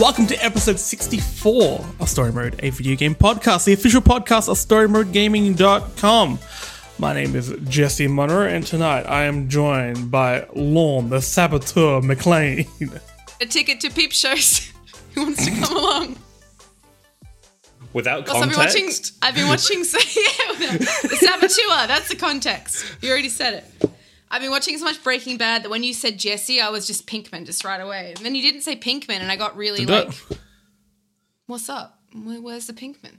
Welcome to episode 64 of Story Mode, a video game podcast, the official podcast of StoryModeGaming.com. My name is Jesse Munner, and tonight I am joined by Lorne, the Saboteur McLean. a ticket to peep shows. Who wants to come along? Without Also, I've been watching. context. I've been watching. So, yeah, the saboteur. That's the context. You already said it. I've been watching so much Breaking Bad that when you said Jesse, I was just Pinkman just right away. And then you didn't say Pinkman, and I got really like, "What's up? Where- Where's the Pinkman?"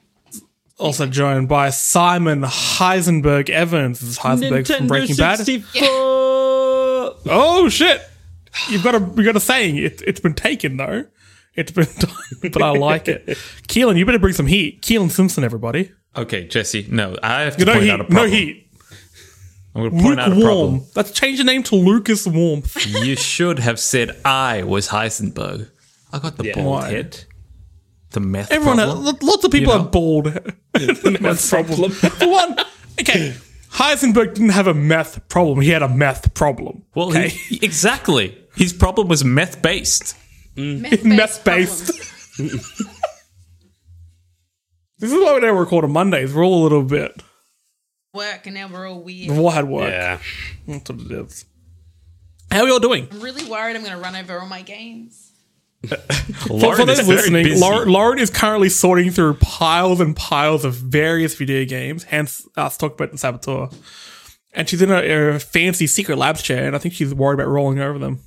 Also joined by Simon Heisenberg Evans. This is Heisenberg from Breaking Bad. 64. Oh shit! You've got a you got a saying. It, it's been taken though. It's been done, but I like it. Keelan, you better bring some heat. Keelan Simpson, everybody. Okay, Jesse. No, I have to No point heat. out a problem. No heat. I'm going to point out a Lukewarm. problem. Let's change the name to Lucas Warmth. You should have said I was Heisenberg. I got the Yeah. bald Why? head. The meth Everyone, problem. lots of people You know? are bald. The meth problem. For one, okay. Heisenberg didn't have a meth problem. He had a meth problem. well, okay. he, exactly. His problem was meth based. meth based. this is why we don't record on Mondays. We're all a little bit. Work, and now we're all weird. We've all had work. Yeah. That's what it is. How are we all doing? I'm really worried. I'm going to run over all my games. For, Lauren for those is very listening, busy. Lauren, Lauren is currently sorting through piles and piles of various video games, hence us talking about the Saboteur. And she's in a, a fancy secret labs chair, and I think she's worried about rolling over them.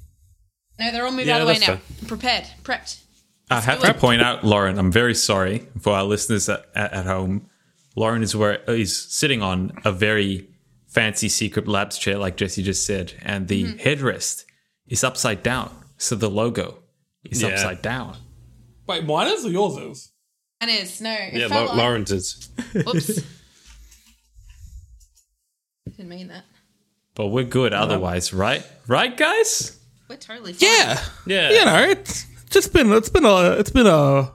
No, they're all moved Yeah, out of the way now. fair. I'm prepared, prepped. I have to point out, Lauren, I'm very sorry for our listeners at, at, at home. Lauren is where is sitting on a very fancy secret labs chair, like Jesse just said, and the Mm-hmm. headrest is upside down. So the logo is Yeah. upside down. Wait, mine is or yours is? And is no. It Yeah, felt La- like- Lawrence is. Whoops. Didn't mean that. But we're good otherwise, right? Right, guys? We're totally fine. Yeah, Yeah. you know, it's just been it's been a it's been a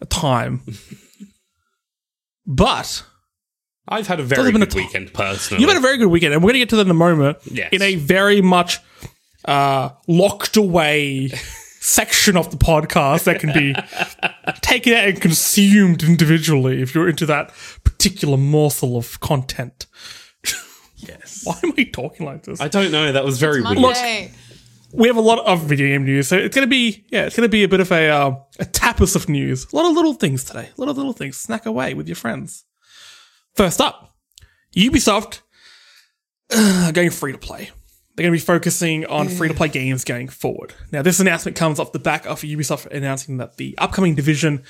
a time, but I've had a very good t- weekend, personally. You've had a very good weekend, and we're going to get to that in a moment. Yes. In a very much uh, locked away section of the podcast that can be taken out and consumed individually if you're into that particular morsel of content. Yes. Why am I talking like this? I don't know. That was very weird. Monday. We have a lot of video game news, so it's going to be yeah, it's to be a bit of a uh, a tapas of news. A lot of little things today. A lot of little things. Snack away with your friends. First up, Ubisoft uh, going free to play. They're going to be focusing on free to play games going forward. Now, this announcement comes off the back of Ubisoft announcing that the upcoming Division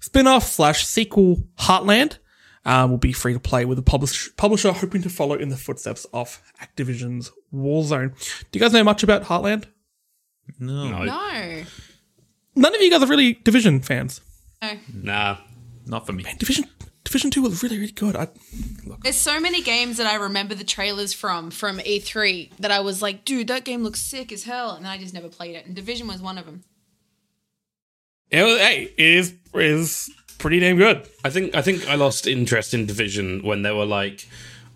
spin off slash sequel Heartland uh, will be free to play with the publish- publisher hoping to follow in the footsteps of Activision's Warzone. Do you guys know much about Heartland? No, No. No. None of you guys are really Division fans. No. Nah. not for me. Division Division Two was really really good. I, There's so many games that I remember the trailers from from E3 that I was like, dude, that game looks sick as hell, and then I just never played it. And Division was one of them. it was, hey, it is it is pretty damn good. I think I think I lost interest in Division when they were like,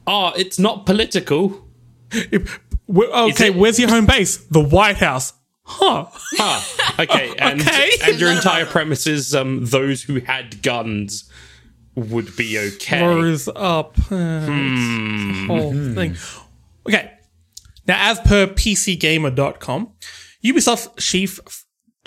"Oh, it's not political." If- okay, where's your home base? The White House. Huh. Ah, okay, and Okay. and your entire premise is um those who had guns would be okay. Rose up. The whole thing. Okay. Now, as per PCGamer.com, Ubisoft chief.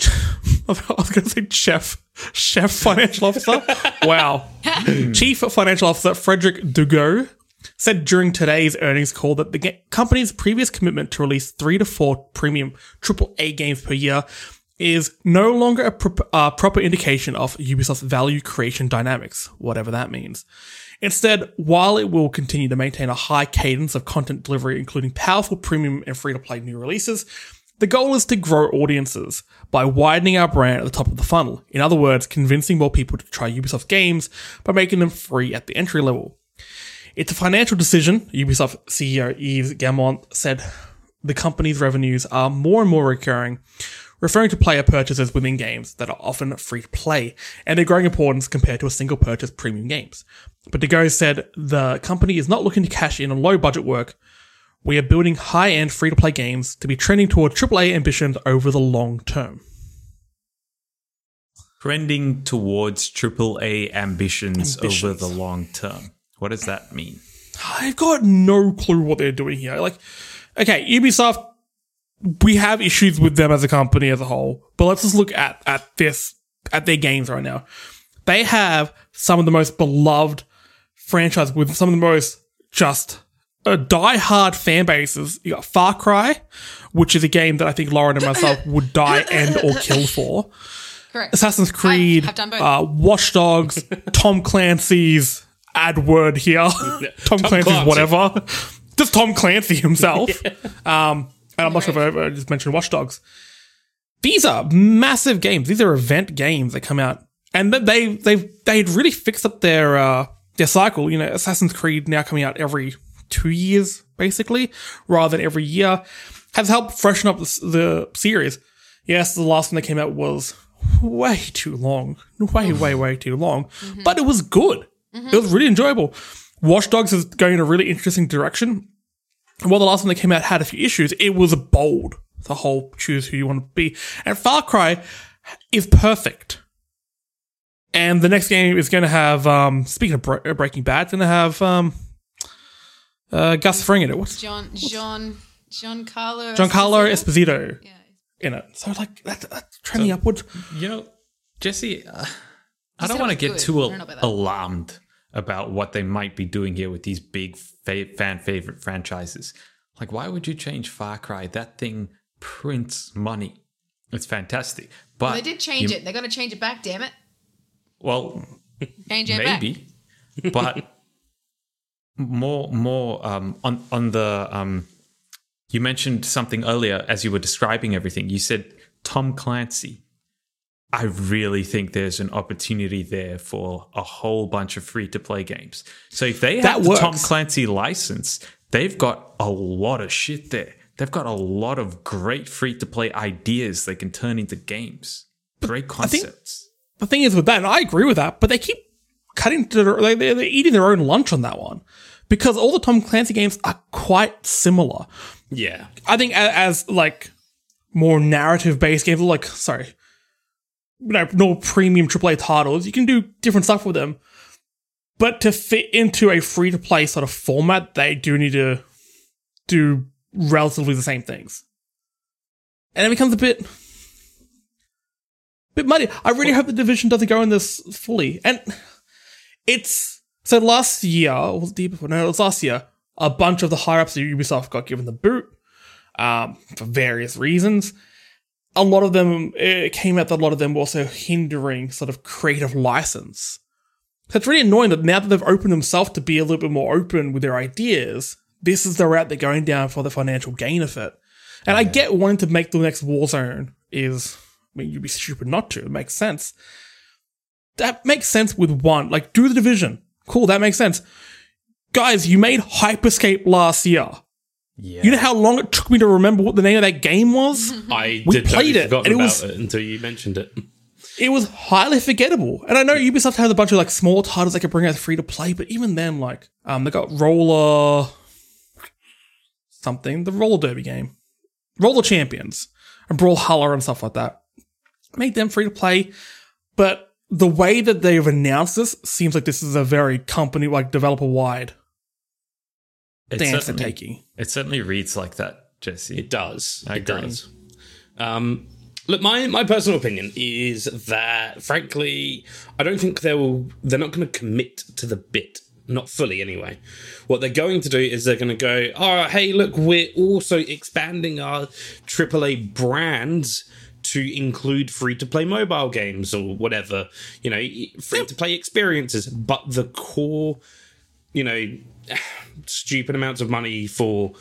I was going to say chef. Chef financial officer. wow. chief financial officer Frederick Duguet said during today's earnings call that the company's previous commitment to release three to four premium AAA games per year is no longer a pro- uh, proper indication of Ubisoft's value creation dynamics, whatever that means. Instead, while it will continue to maintain a high cadence of content delivery, including powerful premium and free to play new releases, the goal is to grow audiences by widening our brand at the top of the funnel. In other words, convincing more people to try Ubisoft games by making them free at the entry level. It's a financial decision, Ubisoft CEO Yves Guillemot said the company's revenues are more and more recurring, referring to player purchases within games that are often free to play and their growing importance compared to a single purchase premium games. But Duguet said the company is not looking to cash in on low budget work. We are building high end free to play games to be trending toward AAA ambitions over the long term. trending towards AAA A ambitions, over the long term. What does that mean? I've got no clue what they're doing here. Like, okay, Ubisoft, we have issues with them as a company as a whole, but let's just look at at this at their games right now. They have some of the most beloved franchise with some of the most just uh, die-hard fan bases. You got Far Cry, which is a game that I think Lauren and myself would die and or kill for. Correct. Assassin's Creed, I've done both. Uh, Watch Dogs, Tom Clancy's ad word here, Tom, Clancy's Clancy. whatever, just Tom Clancy himself. Um, and I'm not sure if I, I just mentioned Watch Dogs. These are massive games. These are event games that come out, and th- they they they really fixed up their uh, their cycle. You know, Assassin's Creed now coming out every two years, basically, rather than every year, has helped freshen up the, the series. Yes, the last one that came out was way too long, way way way too long, but it was good. It was really enjoyable. Watch Dogs is going in a really interesting direction. While the last one that came out had a few issues, it was bold. The whole choose who you want to be. And Far Cry is perfect. And the next game is going to have, um, speaking of Bre- Breaking Bad, it's going to have um, uh, Gus Fring in it. What's John John Giancarlo Giancarlo Esposito? Esposito Yeah. in it. So, like, that, that's trending upwards. You know, Jesse, uh, I don't want to get good. too I about alarmed about what they might be doing here with these big fa- fan favorite franchises. Like, why would you change Far Cry? That thing prints money. It's fantastic. But Well, they did change you- it. They're going to change it back. Damn it! Well, Change it back. maybe, but more more um, on on the um, you mentioned something earlier as you were describing everything. You said Tom Clancy. I really think there's an opportunity there for a whole bunch of free to play games. So if they have the Tom. Clancy license, they've got a lot of shit there. They've got a lot of great free to play ideas they can turn into games. Great think- concepts. the thing is with that, and I agree with that, but they keep cutting to their, they, they're, they're eating their own lunch on that one because all the Tom Clancy games are quite similar. Yeah. I think as, as like more narrative based games, like sorry, you know, no premium AAA titles, you can do different stuff with them. But to fit into a free to play sort of format, they do need to do relatively the same things, and it becomes a bit, bit muddy. I really hope the division doesn't go in this fully, and it's so last year or was it the year before? No, it was last year. A bunch of the higher ups at Ubisoft got given the boot um, for various reasons. A lot of them, it came out that a lot of them were also hindering sort of creative license. So it's really annoying that now that they've opened themselves to be a little bit more open with their ideas, this is the route they're going down for the financial gain of it. And I get wanting to make the next Warzone is, I mean, you'd be stupid not to. It makes sense. That makes sense with one. Like, do the division. Cool, that makes sense. Guys, you made Hyperscape last year. Yeah. You know how long it took me to remember what the name of that game was? I We played it, and it about was- it until you mentioned it. It was highly forgettable. And I know Ubisoft has a bunch of like small titles they could bring out free to play, but even then, like, um, they got Roller something, the Roller Derby game, Roller Champions, and Brawlhalla and stuff like that. Made them free to play, but the way that they've announced this seems like this is a very company, like developer wide It dance they're certainly- taking. It certainly reads like that, Jesse. It does. I it agree. does. Um, look, my my personal opinion is that, frankly, I don't think they will. They're not going to commit to the bit, not fully anyway. What they're going to do is they're going to go, oh, hey, look, we're also expanding our AAA brands to include free to play mobile games or whatever, you know, free to play experiences, but the core, you know, stupid amounts of money for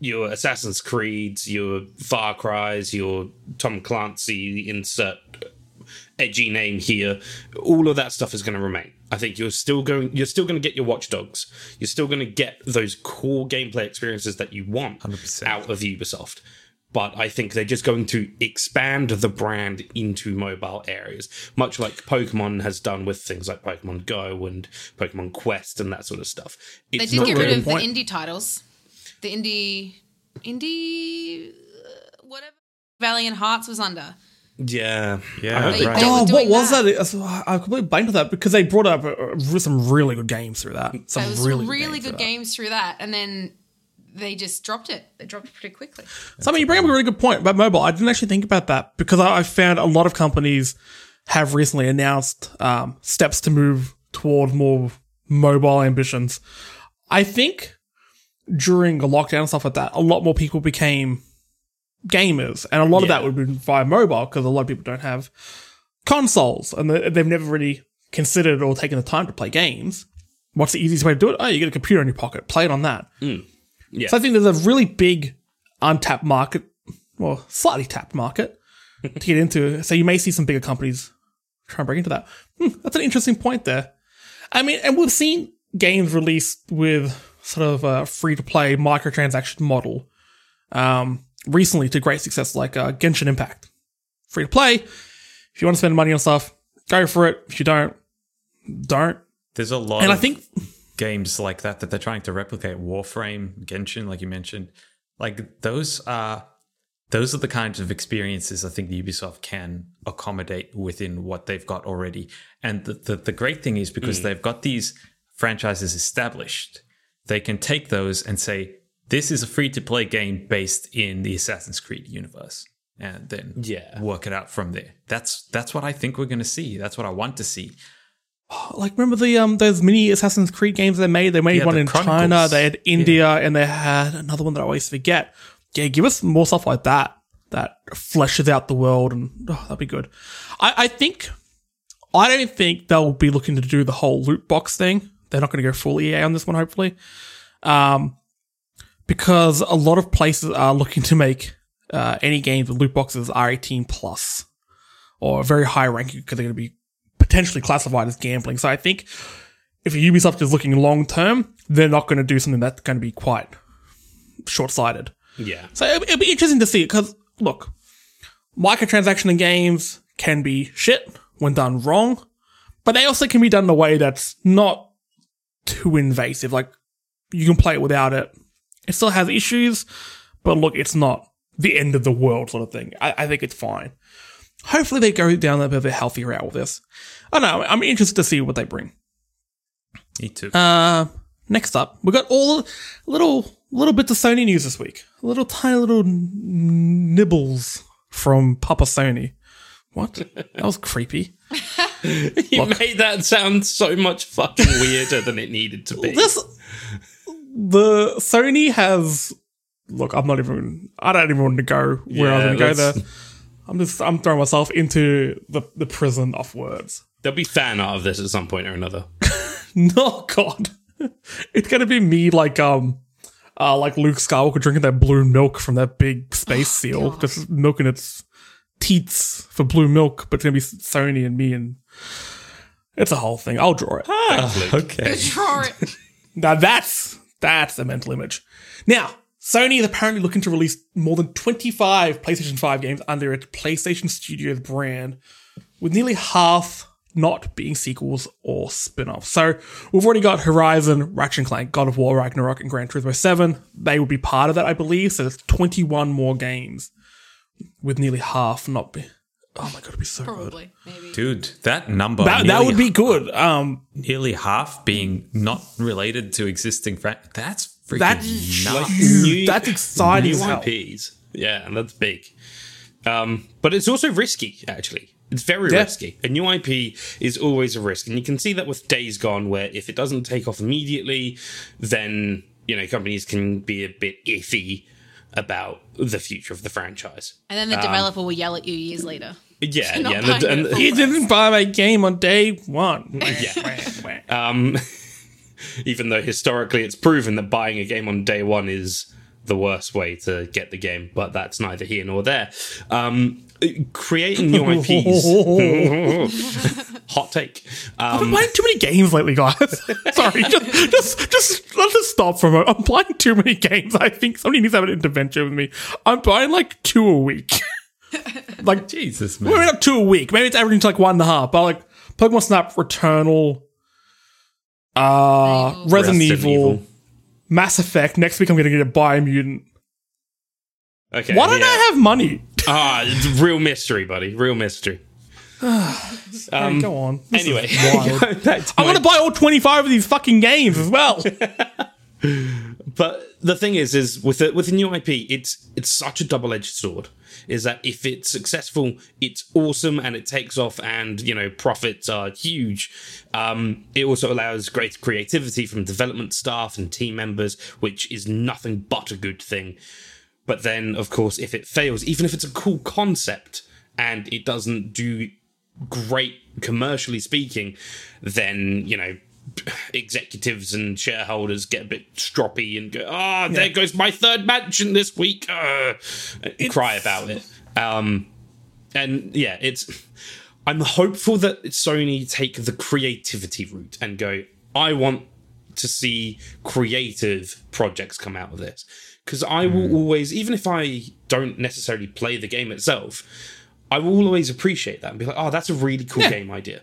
your Assassin's Creeds, your Far Cries, your Tom Clancy insert edgy name here, all of that stuff is going to remain. I think you're still going you're still going to get your watchdogs. You're still going to get those core gameplay experiences that you want 100%. out of Ubisoft. But I think they're just going to expand the brand into mobile areas, much like Pokemon has done with things like Pokemon Go and Pokemon Quest and that sort of stuff. They did not get going- rid of the indie titles. The indie, indie, uh, whatever Valiant Hearts was under. Yeah, Yeah, I hope They- they right. Oh, what was that. that? I completely blanked on that because they brought up uh, some really good games through that. Some There was really, really, good, games good through games through that, and then they just dropped it. They dropped it pretty quickly. So, I mean, you bring up a really good point about mobile. I didn't actually think about that because I, I found a lot of companies have recently announced um, steps to move toward more mobile ambitions. I think during the lockdown and stuff like that, a lot more people became gamers, and a lot of that would be via mobile because a lot of people don't have consoles and they- they've never really considered or taken the time to play games. What's the easiest way to do it? Oh, you get a computer in your pocket, play it on that. Yeah. So I think there's a really big untapped market, well, slightly tapped market to get into. So you may see some bigger companies try and break into that. Hmm, that's an interesting point there. I mean, and we've seen games released with sort of a free to play microtransaction model um, recently to great success, like uh, Genshin Impact. Free to play. If you want to spend money on stuff, go for it. If you don't, don't. There's a lot And I think games like that that they're trying to replicate. Warframe, Genshin, like you mentioned, like those are those are the kinds of experiences I think Ubisoft can accommodate within what they've got already. And the the, the great thing is because mm. they've got these franchises established, they can take those and say this is a free to play game based in the Assassin's Creed universe. And then Yeah. work it out from there. That's that's what I think we're going to see. That's what I want to see. like remember the um those mini Assassin's Creed games they made? They made Yeah, one the in China, they had India, and they had another one that I always forget. Yeah, give us more stuff like that that fleshes out the world, and oh, that'd be good. I, I think I don't think they'll be looking to do the whole loot box thing. They're not going to go full EA on this one, hopefully, um, because a lot of places are looking to make uh, any games with loot boxes R eighteen plus or very high ranking because they're going to be potentially classified as gambling. So I think if Ubisoft is looking long term, they're not going to do something that's going to be quite short sighted. yeah. So it'll, it'll be interesting to see because look, microtransaction in games can be shit when done wrong, but they also can be done in a way that's not too invasive. Like you can play it without it. It still has issues, but look, it's not the end of the world sort of thing. I, I think it's fine. Hopefully they go down a bit of a healthy route with this. I don't know. I'm interested to see what they bring. Me too. Uh, next up, we got all little little bits of Sony news this week. Little tiny little n- nibbles from Papa Sony. What? That was creepy. You made that sound so much fucking weirder than it needed to be. This the Sony has. Look, I'm not even. I don't even want to go where I'm going to go there. Let's- I'm just. I'm throwing myself into the the prison of words. There'll be fan art of this at some point or another. No God, it's gonna be me like um, uh, like Luke Skywalker drinking that blue milk from that big space seal, just milking its teats for blue milk. But it's gonna be Sony and me, and it's a whole thing. I'll draw it. okay. Draw it. Now that's that's a mental image. Now Sony is apparently looking to release more than 25 PlayStation 5 games under its PlayStation Studios brand, with nearly half not being sequels or spin-offs. So we've already got Horizon, Ratchet and Clank, God of War, Ragnarok, and Gran Turismo 7. They would be part of that, I believe. So there's 21 more games with nearly half not be. Oh my god, it'd be so good. Probably, maybe. Dude, that number That, that would be good. Um, nearly half being not related to existing fran- That's freaking That's nuts. huge. That's exciting New. IPs. Yeah, and that's big. Um, but it's also risky, actually. It's very Yeah. risky. A new IP is always a risk. And you can see that with Days Gone, where if it doesn't take off immediately, then, you know, companies can be a bit iffy about the future of the franchise. And then the developer will yell at you years later. Yeah, yeah. buying And, the, and at full You didn't buy my game on day one. Yeah. Um, even though historically it's proven that buying a game on day one is the worst way to get the game, but that's neither here nor there. Um, creating new IPs, hot take. Um, playing too many games lately, guys. Sorry, just, just, just let's just stop for a moment. I'm playing too many games. I think somebody needs to have an intervention with me. I'm buying like two a week. like, Jesus, man. maybe not two a week. Maybe it's averaging to like one and a half. But like, Pokemon Snap, Returnal, uh, Resident, Resident Evil, Evil. Mass Effect. Next week, I'm going to get a Biomutant. okay, Why don't yeah. I have money? Ah, it's real mystery, buddy. Real mystery. Hey, go on. This Anyway, wild. back to I want to buy all 25 of these fucking games as well. But the thing is, is with a, with a new IP, it's it's such a double edged sword. Is that if it's successful, it's awesome and it takes off, and you know profits are huge. Um, it also allows greater creativity from development staff and team members, which is nothing but a good thing. But then, of course, if it fails, even if it's a cool concept and it doesn't do great commercially speaking, then you know executives and shareholders get a bit stroppy and go, "Ah, there goes my third mansion this week," uh, cry about it. Um, and yeah, it's. I'm hopeful that Sony take the creativity route and go. I want to see creative projects come out of this because I will always, even if I don't necessarily play the game itself, I will always appreciate that and be like, "Oh, that's a really cool Yeah. game idea."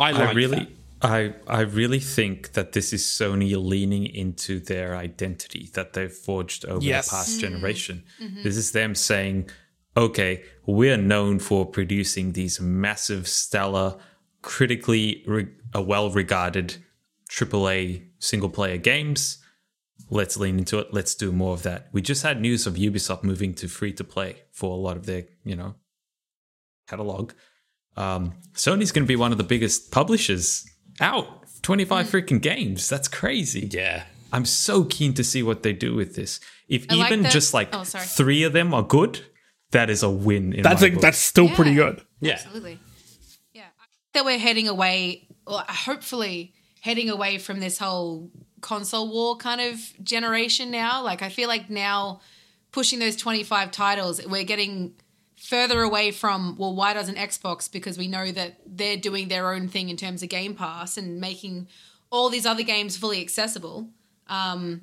I like really, that. I I really think that this is Sony leaning into their identity that they've forged over Yes. the past generation. This is them saying, "Okay, we're known for producing these massive, stellar, critically re- uh, well-regarded AAA single-player games. Let's lean into it. Let's do more of that." We just had news of Ubisoft moving to free-to-play for a lot of their, you know, catalog. Um, Sony's going to be one of the biggest publishers out. 25 freaking games. That's crazy. Yeah. I'm so keen to see what they do with this. If I like even that- just like Oh, sorry. three of them are good, that is a win. In That's my a, book. that's still Yeah. pretty good. Yeah. Absolutely. Yeah. That we're heading away, or hopefully heading away from this whole console war kind of generation now. Like, I feel like now pushing those 25 titles, we're getting further away from, well, why doesn't Xbox? Because we know that they're doing their own thing in terms of Game Pass and making all these other games fully accessible. Um,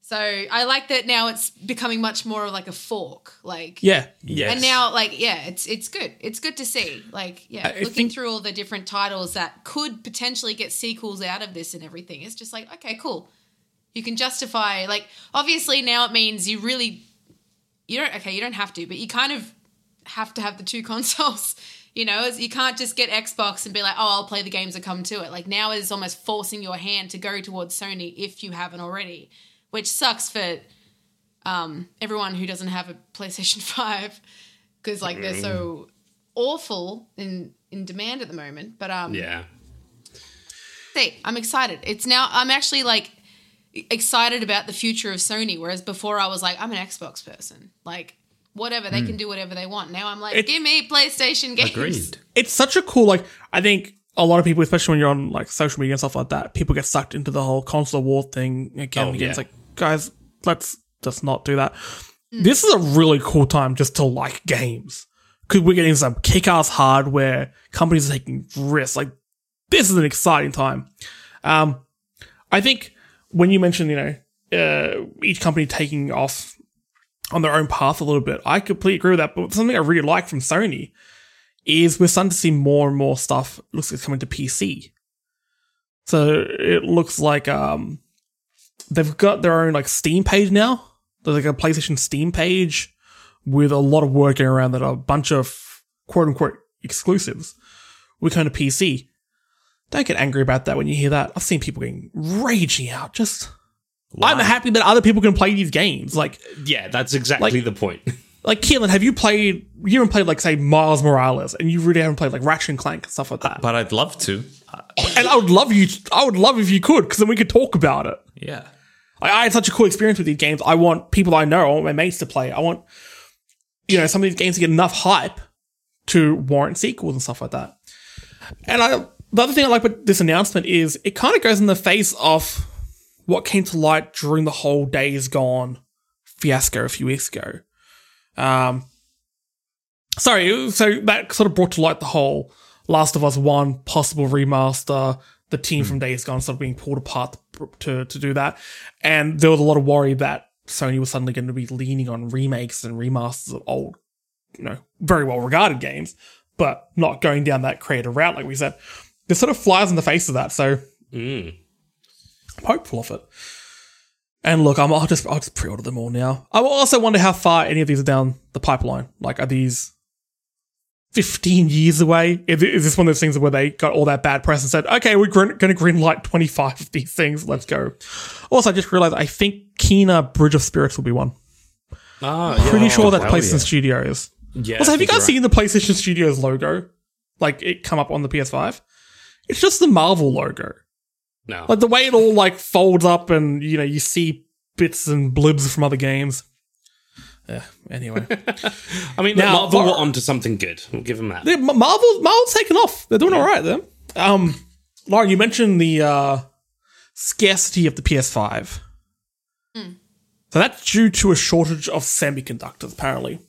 so I like that now it's becoming much more of like a fork. Like, Yeah. yeah and now, like, yeah, it's it's good. It's good to see. Like, yeah, I- I looking think- through all the different titles that could potentially get sequels out of this and everything. It's just like, okay, cool. You can justify. Like, obviously now it means you really, you don't. Okay, you don't have to, but you kind of have to have the two consoles. You know, you can't just get Xbox and be like, oh, I'll play the games that come to it. Like now is almost forcing your hand to go towards Sony if you haven't already, which sucks for um, everyone who doesn't have a PlayStation Five because like they're so awful in in demand at the moment. But um, Yeah. see, I'm excited. It's now I'm actually like excited about the future of Sony, whereas before I was like, I'm an Xbox person. Like whatever they can do whatever they want. Now I'm like, It- give me PlayStation games. Agreed. It's such a cool, like, I think a lot of people, especially when you're on like social media and stuff like that, people get sucked into the whole console war thing again Oh, and again. yeah. It's like, guys, let's just not do that. This is a really cool time just to like games. Because we're getting some kick ass hardware, companies are taking risks. Like, this is an exciting time. Um, I think when you mentioned, you know, uh, each company taking off on their own path a little bit, I completely agree with that. But something I really like from Sony is we're starting to see more and more stuff looks like it's coming to PC. So it looks like um they've got their own like Steam page now. There's like a PlayStation Steam page with a lot of work going around that a bunch of quote unquote exclusives. We come to PC. Don't get angry about that when you hear that. I've seen people getting raging out. Just I'm happy that other people can play these games. Like Yeah, that's exactly Like- the point. like Keelan, have you played? You haven't played like say Miles Morales, and you really haven't played like Ratchet and Clank and stuff like that. But I'd love to. And I would love you. I would love if you could, because then we could talk about it. yeah. I, I had such a cool experience with these games. I want people I know, I want my mates to play. I want, you know, some of these games to get enough hype to warrant sequels and stuff like that. And I, the other thing I like about this announcement is it kind of goes in the face of what came to light during the whole Days Gone fiasco a few weeks ago. Um, sorry, so that sort of brought to light the whole Last of Us One possible remaster, the team from Days Gone sort of being pulled apart to to do that, and there was a lot of worry that Sony was suddenly going to be leaning on remakes and remasters of old, you know, very well regarded games, but not going down that creative route, like we said. This sort of flies in the face of that, so Mm. I'm hopeful of it. And look, I'm, I'll just I'll just pre-order them all now. I also wonder how far any of these are down the pipeline. Like, are these 15 years away? Is, is this one of those things where they got all that bad press and said, okay, we're going to green light 25 of these things. Let's go. Also, I just realized I think Kena Bridge of Spirits will be one. Ah, yeah. Pretty sure that hell PlayStation yeah. Studios. Yeah. Also, have you guys seen the PlayStation Studios logo? Like it come up on the PS5? It's just the Marvel logo. Right. No. Like the way it all like folds up and you know, you see bits and blibs from other games. Yeah, anyway. I mean, Now, Marvel Mar- were onto something good. We'll give them that. Yeah, Marvel Marvel's taken off. They're doing all right then. Um Lauren, you mentioned the uh scarcity of the PS5. So that's due to a shortage of semiconductors, apparently.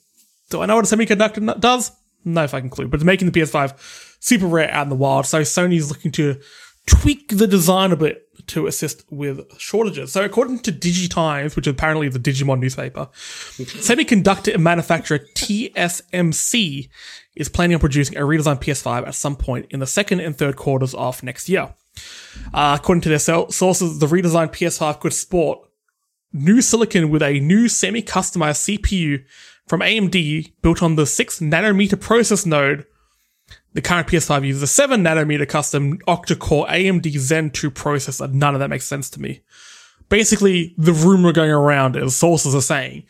Do I know what a semiconductor does? No fucking clue. But it's making the PS5 super rare out in the wild. So Sony's looking to tweak the design a bit to assist with shortages. So according to DigiTimes, which is apparently the Digimon newspaper, semiconductor manufacturer TSMC is planning on producing a redesigned PS5 at some point in the second and third quarters of next year. Uh, according to their sources, the redesigned PS5 could sport new silicon with a new semi-customized CPU from AMD built on the 6 nanometer process node. The current PS5 uses a 7 nanometer custom octa-core AMD Zen 2 processor. None of that makes sense to me. Basically, the rumor going around is sources are saying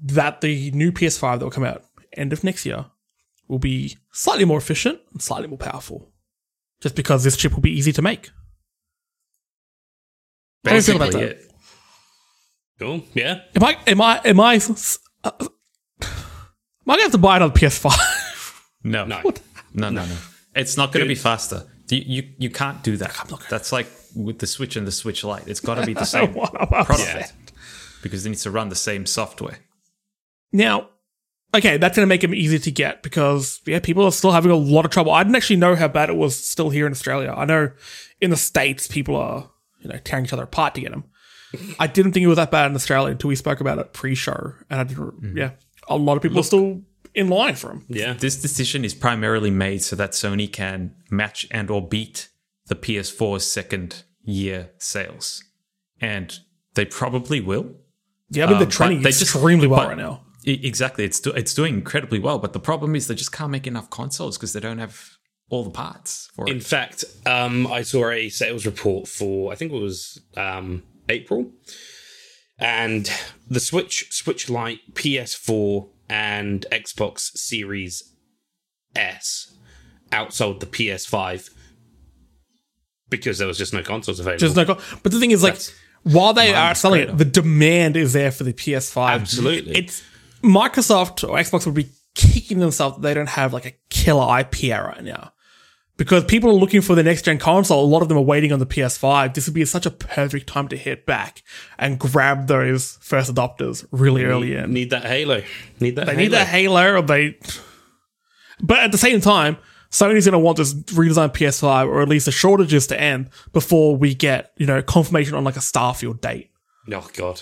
that the new PS5 that will come out end of next year will be slightly more efficient and slightly more powerful. Just because this chip will be easy to make. How do you feel about Basically, that? Cool. Yeah. Am I? Am I? Am I? Uh, am I gonna have to buy another PS5? No. No. No, no, no. It's not going to be faster. You, you you can't do that. That's like with the Switch and the Switch Lite. It's got to be the same What am I product saying? because it needs to run the same software. Now, okay, that's gonna make them easy to get because yeah, people are still having a lot of trouble. I didn't actually know how bad it was still here in Australia. I know in the states people are you know tearing each other apart to get them. I didn't think it was that bad in Australia until we spoke about it pre-show, and I didn't. Mm-hmm. Yeah, a lot of people are still in line for them. Yeah. This decision is primarily made so that Sony can match and or beat the PS4's second year sales, and they probably will. Yeah, I mean Um, they're but trending they just- extremely well but- right now. Exactly, it's do, it's doing incredibly well. But the problem is they just can't make enough consoles because they don't have all the parts for it. In it. fact, um, I saw a sales report for I think it was um, April, and the Switch, Switch Lite, PS4, and Xbox Series S outsold the PS5 because there was just no consoles available. Just no, co- but the thing is, like, That's while they are selling it, the demand is there for the PS5. Absolutely. it's Microsoft or Xbox would be kicking themselves that they don't have like a killer IP right now, because people are looking for the next gen console. A lot of them are waiting on the PS5. This would be such a perfect time to hit back and grab those first adopters really early in. Need that Halo. Need that. They Halo. need that Halo, or they. But at the same time, Sony's going to want this redesigned PS5, or at least the shortages to end before we get you know confirmation on like a Starfield date. Oh God.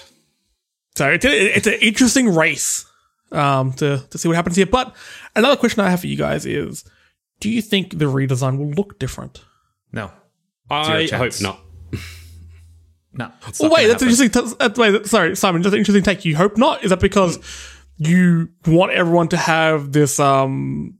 So it's a, it's an interesting race um, to to see what happens here. But another question I have for you guys is: Do you think the redesign will look different? No, I Zero hope not. no. It's Well, wait, that's happen. interesting. That's, wait, sorry, Simon, that's an interesting take. You hope not? Is that because you want everyone to have this um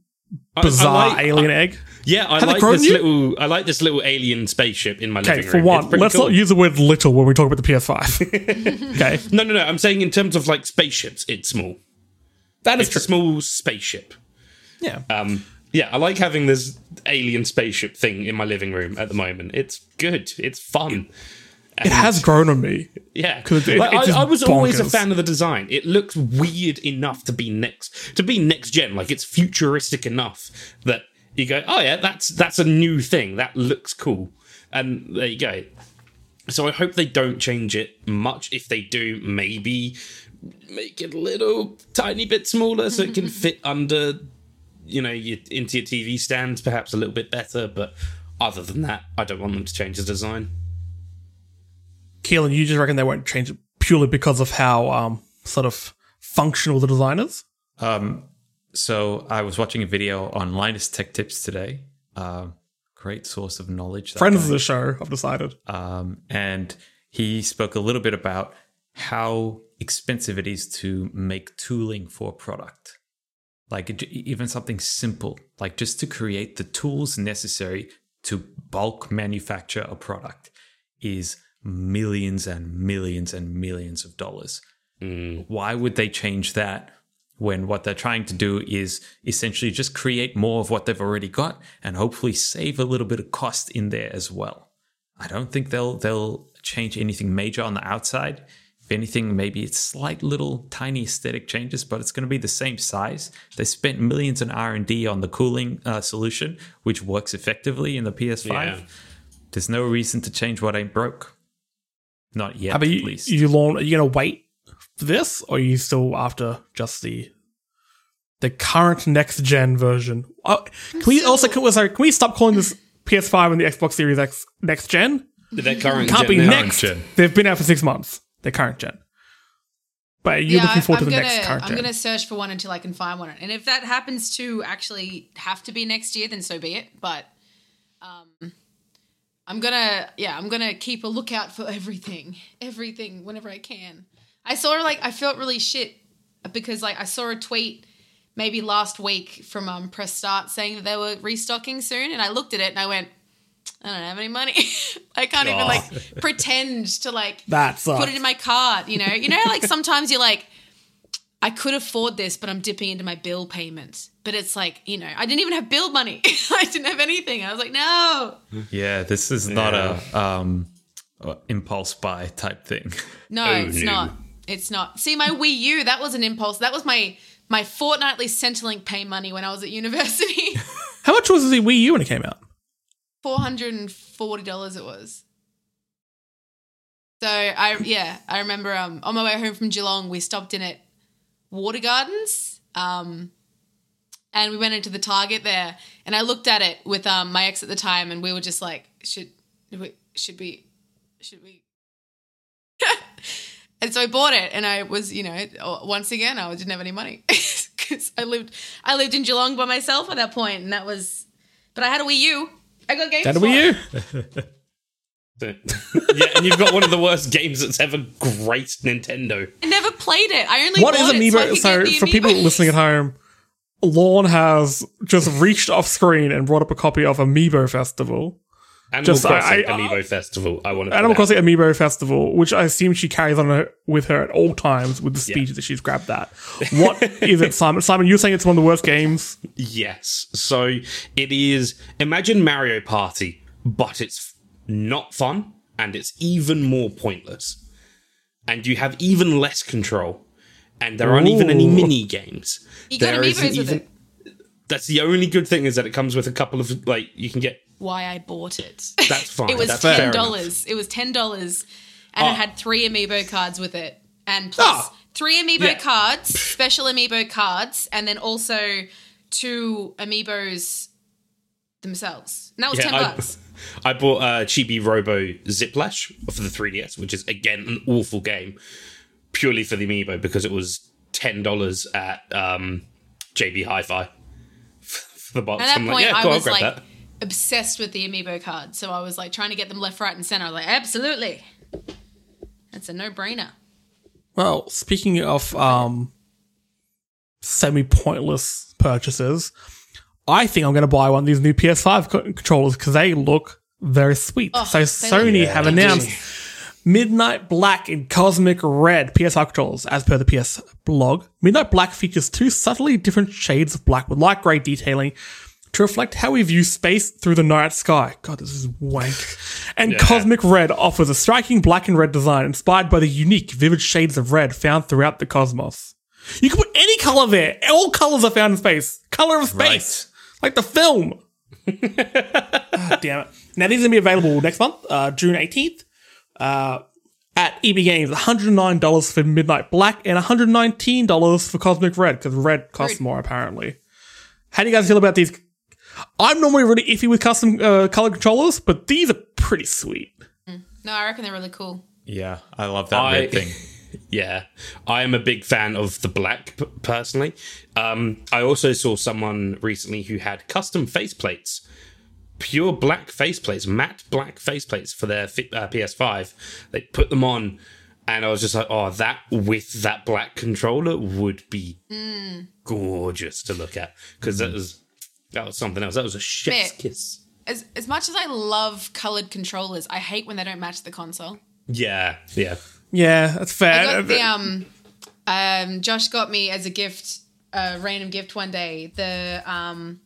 I- I bizarre like- alien egg? Yeah, I Have like this you? little. I like this little alien spaceship in my Okay, living room. one, It's pretty let's cool. not use the word little when we talk about the PS5. okay, No, no, no. I'm saying in terms of like spaceships, it's small. that is It's a small spaceship. Yeah, Um, yeah, I like having this alien spaceship thing in my living room at the moment. It's good. It's fun. it has grown on me. Yeah, 'Cause it- Like, it's just I, I was always a fan of the design. It looks weird enough to be next to be next gen. Like it's futuristic enough that you go, oh yeah, that's that's a new thing. That looks cool. And there you go. So I hope they don't change it much. If they do, maybe make it a little tiny bit smaller so it can fit under, you know, your, into your TV stand, perhaps a little bit better. But other than that, I don't want them to change the design. Keelan, you just reckon they won't change it purely because of how um sort of functional the design is? Um, so I was watching a video on Linus Tech Tips today. Um, great source of knowledge. Friends guy. of the show, I've decided. um, and he spoke a little bit about how expensive it is to make tooling for a product. Like even something simple, like just to create the tools necessary to bulk manufacture a product is millions and millions and millions of dollars. Mm. Why would they change that when what they're trying to do is essentially just create more of what they've already got and hopefully save a little bit of cost in there as well? I don't think they'll they'll change anything major on the outside. If anything, maybe it's slight little tiny aesthetic changes, but it's going to be the same size. They spent millions in R and D on the cooling uh, solution, which works effectively in the PS5. Yeah. There's no reason to change what ain't broke. Not yet, How about at least. you launch? Are you gonna wait for this, or are you still after just the the current next gen version? Oh, can we also can, sorry, can we stop calling this PS5 and the Xbox Series X next gen? Their current Can't be gen now. next. gen. They've been out for six months. They're current gen. But are you looking forward I'm to the gonna, next current I'm gen? gonna search for one until I can find one, and if that happens to actually have to be next year, then so be it. But um, I'm gonna, yeah, I'm gonna keep a lookout for everything, everything whenever I can. I saw like I felt really shit because like I saw a tweet maybe last week from um Press Start saying that they were restocking soon, and I looked at it and I went, I don't have any money. I can't even like pretend to like That put it in my cart, you know? You know, like sometimes you're like, I could afford this, but I'm dipping into my bill payment. But it's like, you know, I didn't even have bill money. I didn't have anything. I was like, no, Yeah, this is not a um, impulse buy type thing. no, Oh, it's no. not. It's not. See, my Wii U, that was an impulse. That was my my fortnightly Centrelink pay money when I was at university. How much was the Wii U when it came out? Four hundred and forty dollars it was. So I yeah, I remember um on my way home from Geelong, we stopped in at Water Gardens. Um and we went into the Target there and I looked at it with um my ex at the time and we were just like, should we should we should we And so I bought it and I was, you know, once again I didn't have any money. Cuz I lived I lived in Geelong by myself at that point and that was but I had a Wii U. I got games. That a for Wii yeah, and you've got one of the worst games that's ever graced Nintendo. I never played it. I only What is bought it so, I Amiibo? could So, get the for people listening at home, Lorne has just reached off screen and brought up a copy of Amiibo Festival. Animal Just, I- Crossing I- Amiibo Festival. I want to Animal Crossing Amiibo Festival, which I assume she carries on her, with her at all times with the speed that she's grabbed that. What is it, Simon? Simon, you're saying it's one of the worst games. Yes. So it is. Imagine Mario Party, but it's not fun and it's even more pointless. And you have even less control. And there aren't even any mini games. You got There isn't Amiibos with it. That's the only good thing is that it comes with a couple of like you can get. Why I bought it. That's fine. it was That's ten dollars. It was ten dollars, and Oh. it had three Amiibo cards with it, and plus Ah. three Amiibo Yeah. cards, special Amiibo cards, and then also two Amiibos themselves. And that was ten I, bucks. I bought uh, Chibi Robo Ziplash for the 3DS, which is again an awful game, purely for the amiibo because it was ten dollars at um, JB Hi-Fi for the box. At that I'm point, like, yeah, I cool, was grab like that. Obsessed with the Amiibo card, so I was like trying to get them left, right, and center. I was like, absolutely, that's a no-brainer. Well, speaking of um, semi pointless purchases, I think I'm going to buy one of these new PS5 co- controllers because they look very sweet. Oh, so Sony look have announced Midnight Black and Cosmic Red PS5 controllers, as per the PS blog. Midnight Black features two subtly different shades of black with light grey detailing to reflect how we view space through the night sky. God, this is wank. And Cosmic Red offers a striking black and red design inspired by the unique, vivid shades of red found throughout the cosmos. You can put any color there. All colors are found in space. Color of space. Like the film. Ah, damn it. Now, these are going to be available next month, uh, June 18th, uh, at EB Games. $109 for Midnight Black and $119 for Cosmic Red, because red costs Rude. more, apparently. How do you guys feel about these? I'm normally really iffy with custom uh, color controllers, but these are pretty sweet. No, I reckon they're really cool. Yeah, I love that I- red thing. Yeah, I am a big fan of the black p- personally. Um, I also saw someone recently who had custom faceplates, pure black faceplates, matte black faceplates for their fi- uh, PS5. They put them on, and I was just like, oh, that with that black controller would be Mm. gorgeous to look at because that was that was something else. That was a chef's Bit. kiss. As as much as I love colored controllers, I hate when they don't match the console. Yeah, yeah. Yeah, that's fair. I got the um um Josh got me as a gift, a random gift one day, the um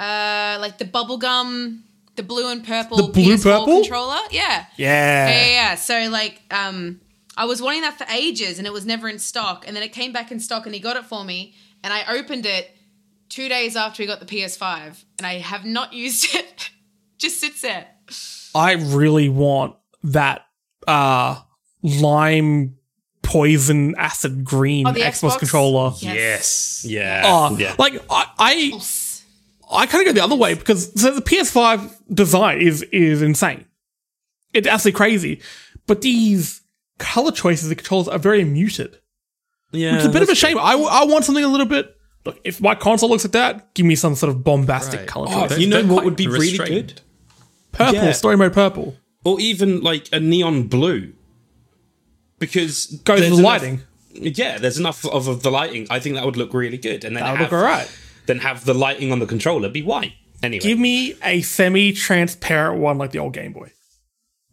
uh like the bubblegum the blue and purple The blue PS4 purple? controller. Yeah. yeah. Yeah, yeah, yeah. So like, um, I was wanting that for ages, and it was never in stock. And then it came back in stock, and he got it for me. And I opened it two days after we got the PS5, and I have not used it. Just sits there. I really want that uh lime poison acid green Oh, Xbox, Xbox? controller. Yes. Yeah. Oh, yeah. like I, I, I kind of go the other way because so the PS5 design is is insane. It's absolutely crazy, but these color choices, the controls are very muted. yeah. It's a bit of a shame. I, I want something a little bit. Look, if my console looks like that, give me some sort of bombastic Right. color Oh, choice. you know what would be really good? purple, yeah. story mode purple. Or even like a neon blue. Because go there's with the enough- lighting. Yeah, there's enough of, of the lighting. I think that would look really good. And then That would have, look alright. Then have the lighting on the controller be white. Anyway. Give me a semi-transparent one like the old Game Boy.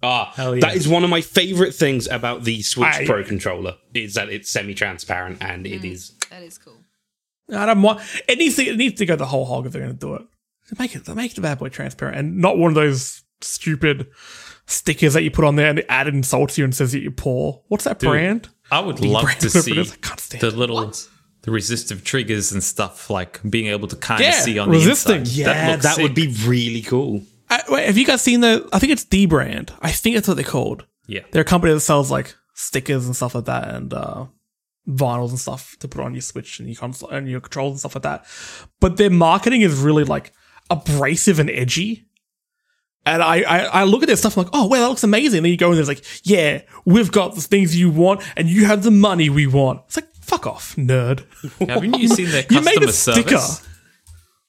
Ah, yeah. that is one of my favorite things about the Switch I- Pro controller is that it's semi-transparent and it is. That is cool. I don't want it needs to it needs to go the whole hog if they're going to do it. Make it make the bad boy transparent and not one of those stupid stickers that you put on there and it add insults you and says that you're poor. What's that brand? I would love to see is, I can't stand the it. little the resistive triggers and stuff like being able to kind of Yeah, see on resisting. the inside. Yeah, looks that, would be really cool. Uh, wait, have you guys seen the? I think it's dbrand. I think that's what they're called. yeah. They're a company that sells like stickers and stuff like that, and uh, vinyls and stuff to put on your Switch and your console and your controls and stuff like that. But their marketing is really like abrasive and edgy. And I, I, I look at their stuff, I'm like, oh, wow, that looks amazing. And then you go in there, it's like, yeah, we've got the things you want, and you have the money we want. It's like, fuck off, nerd. Haven't you seen their customer You made a sticker. service?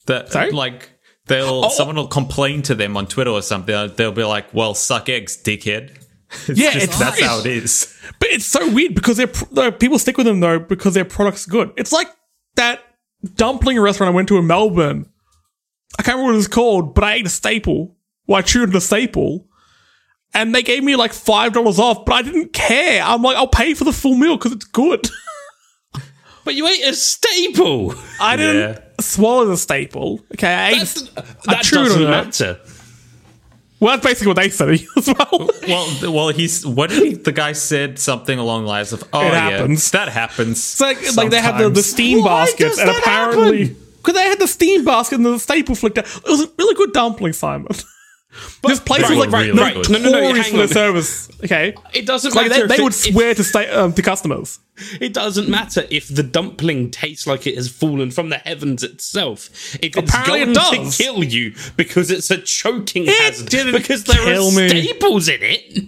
That Sorry? Oh. like they'll oh. someone will complain to them on Twitter or something. They'll be like, "Well, suck eggs, dickhead." It's Yeah, just- it's- that's how it is. But it's so weird because they're, pr- though, people stick with them though because their product's good. It's like that dumpling restaurant I went to in Melbourne. I can't remember what it was called, but I ate a staple. Well, I chewed a staple, and they gave me like five dollars off. But I didn't care. I'm like, I'll pay for the full meal because it's good. But you ate a staple. I didn't Yeah. swallow the staple. Okay, I ate. That's, I that chewed doesn't on it. matter. Well, that's basically what they said as well. Well, well, he's what did he, the guy said something along the lines of, "Oh yeah, happens. that happens." It's like, like they had the, the steam Why baskets, and apparently because they had the steam basket and the staple flicked out. It was a really good dumpling, Simon. this place They was were like really right, good. No, no, no, hang for their on. service. Okay, It doesn't like matter. they, if they it- would if- swear to stay um, to customers. It doesn't matter if the dumpling tastes like it has fallen from the heavens itself. If it's Apparently it does. to kill you because it's a choking It hazard, didn't because there kill are me. staples in it.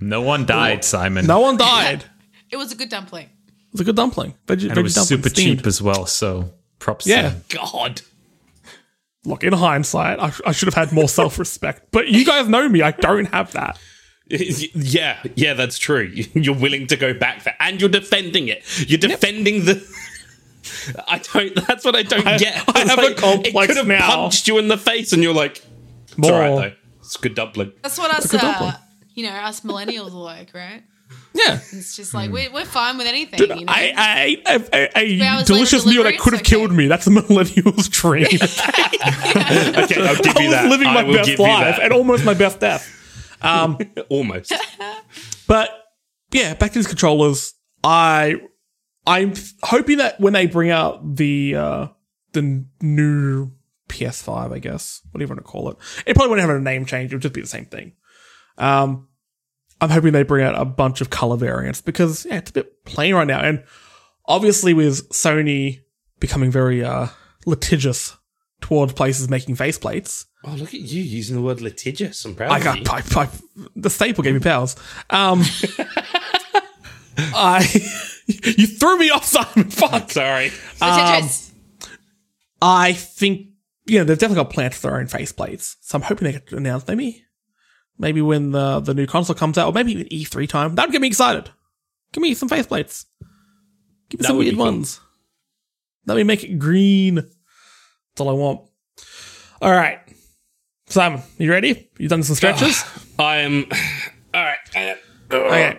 No one died, Simon. No one died. It was a good dumpling. It was a good dumpling. Veggie, and it was dumpling super steamed. cheap as well. So props. Yeah. them. God. Look, in hindsight, I, I should have had more self respect. But you guys know me; I don't have that. Yeah, yeah, that's true. You're willing to go back there, and you're defending it. You're defending the. I don't. That's what I don't I- get. I have a Like, complex It could have now. punched you in the face, and you're like, "It's More. all right though. It's a good dumpling." That's what us, good uh, you know, us millennials are like, right? Yeah. It's just like we're, we're fine with anything. You know? I, I ate a, a, a delicious meal that could have okay. killed me. That's a millennial's dream. Okay, I'll give I you was that. living I my will best life and almost my best death. Um, Almost. But yeah, back to these controllers. I I'm hoping that when they bring out the uh the new PS5, I guess, whatever you want to call it, it probably won't have a name change. It'll just be the same thing. Um, I'm hoping they bring out a bunch of color variants because yeah, it's a bit plain right now, and obviously with Sony becoming very uh litigious towards places making faceplates. Oh, look at you using the word litigious. I'm proud I of got you. I, I, the staple gave me powers. Um, I you threw me off, Simon. Fuck. Sorry. Litigious. I think you know they've definitely got plans for their own faceplates, so I'm hoping they get announced maybe Maybe when the the new console comes out, or maybe even E3 time. That'd get me excited. Give me some faceplates. Give me That some weird be cool. ones. Let me make it green. That's all I want. All right, Simon, you ready? You done some ah, stretches? I am. All right. uh, okay,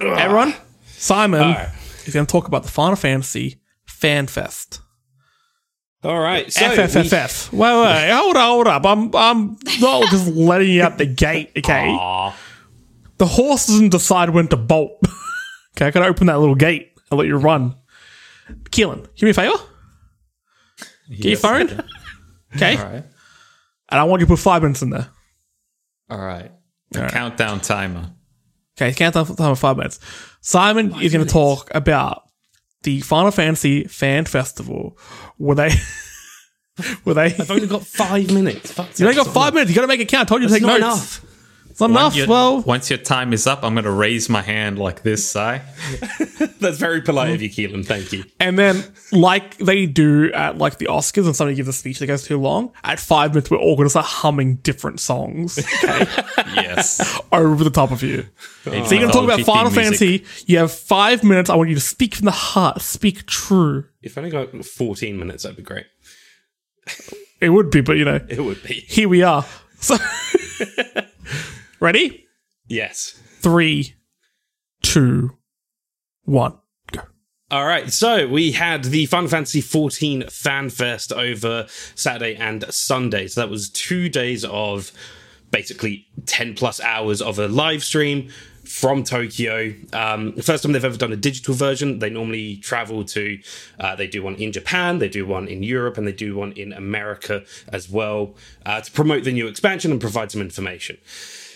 uh, everyone. Uh. Simon All right. is going to talk about the Final Fantasy Fan Fest. All right. So we- FFFF. Wait, wait, hold up, hold up. I'm, I'm not just letting you out the gate, okay? Aw. The horse doesn't decide when to bolt. okay, I gotta open that little gate and let you run. Keelan, give me a favor. Get your phone. Okay. All right. And I want you to put five minutes in there. All right. A All right. countdown timer. Okay, count down for time of five minutes. Simon is going to talk about the Final Fantasy Fan Festival, where they, were they. I've only got five minutes. Fuck's You only got five minutes. You got to make it count. I told you to take not notes. enough. It's enough. Once your- Well, once your time is up, I'm going to raise my hand like this, Si. That's very polite of you, mm. Keelan. Thank you. And then, like they do at like the Oscars, when somebody gives a speech that goes too long, at five minutes we're all going to start humming different songs okay, Yes. over the top of you. Oh, so you're going to talk about Final Fantasy. You have five minutes. I want you to speak from the heart. Speak true. If I only got 14 minutes, that'd be great. It would be, but you know, It would be. here we are. So, ready? Yes. Three, two, one, go. All right, so we had the Final Fantasy 14 Fan Fest over Saturday and Sunday. So that was two days of basically 10 plus hours of a live stream from Tokyo. Um, first time they've ever done a digital version. They normally travel to, uh, they do one in Japan, they do one in Europe, and they do one in America as well uh, to promote the new expansion and provide some information.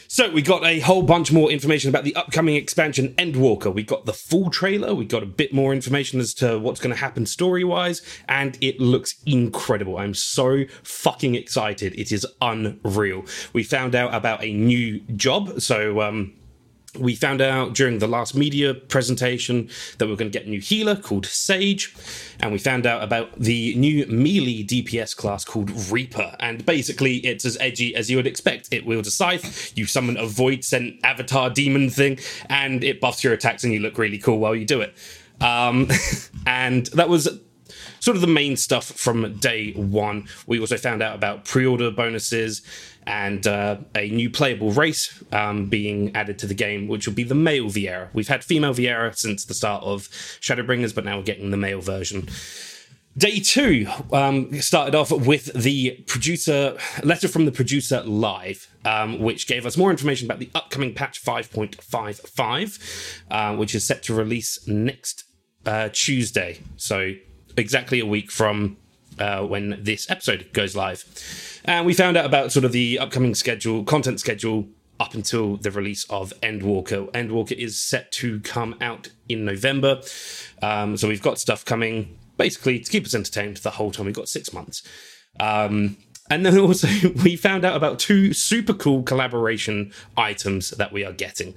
So we got a whole bunch more information about the upcoming expansion Endwalker. We got the full trailer. We got a bit more information as to what's going to happen story wise, and it looks incredible. I'm so fucking excited. It is unreal. We found out about a new job. So um, we found out during the last media presentation that we are going to get a new healer called Sage, and we found out about the new melee DPS class called Reaper. And basically, it's as edgy as you would expect. It wields a scythe, you summon a voidsent avatar demon thing, and it buffs your attacks, and you look really cool while you do it. Um, and that was sort of the main stuff from day one. We also found out about pre order bonuses and uh, a new playable race um, being added to the game, which will be the male Viera. We've had female Viera since the start of Shadowbringers, but now we're getting the male version. Day two um, started off with the producer letter from the producer live, um, which gave us more information about the upcoming patch 5.55, uh, which is set to release next uh, Tuesday. So exactly a week from uh, when this episode goes live. And we found out about sort of the upcoming schedule, content schedule up until the release of Endwalker. Endwalker is set to come out in November. Um, so we've got stuff coming basically to keep us entertained the whole time. We've got six months. Um, and then also, we found out about two super cool collaboration items that we are getting.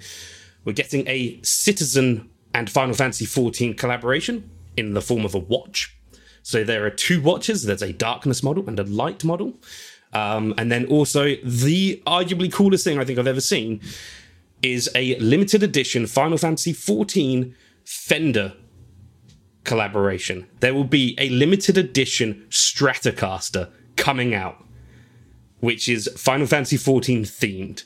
We're getting a Citizen and Final Fantasy XIV collaboration in the form of a watch. So there are two watches. There's a darkness model and a light model. Um, and then also the arguably coolest thing I think I've ever seen is a limited edition Final Fantasy XIV Fender collaboration. There will be a limited edition Stratocaster coming out, which is Final Fantasy XIV themed.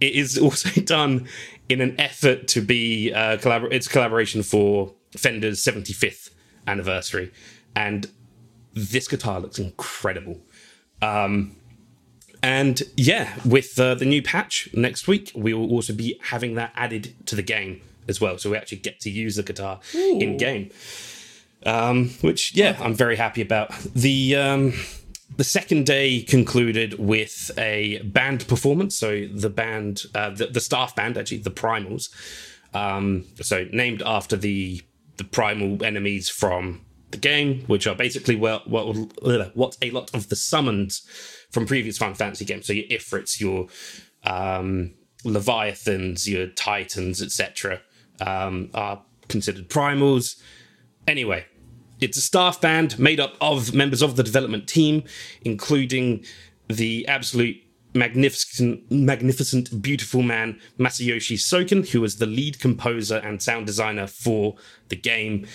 It is also done in an effort to be uh, collabor- it's a collaboration for Fender's 75th anniversary, and this guitar looks incredible. Um, and yeah, with uh, the new patch next week, we will also be having that added to the game as well. So we actually get to use the guitar in game, um, which yeah, I'm very happy about. The um, the second day concluded with a band performance. So the band, uh, the, the staff band, actually the Primals, um, so named after the the primal enemies from the game, which are basically well, what what a lot of the summons from previous Final Fantasy games. So your Ifrits, your um, Leviathans, your Titans, etc., um, are considered primals. Anyway, it's a staff band made up of members of the development team, including the absolute magnificent, magnificent, beautiful man Masayoshi Soken, who was the lead composer and sound designer for the game,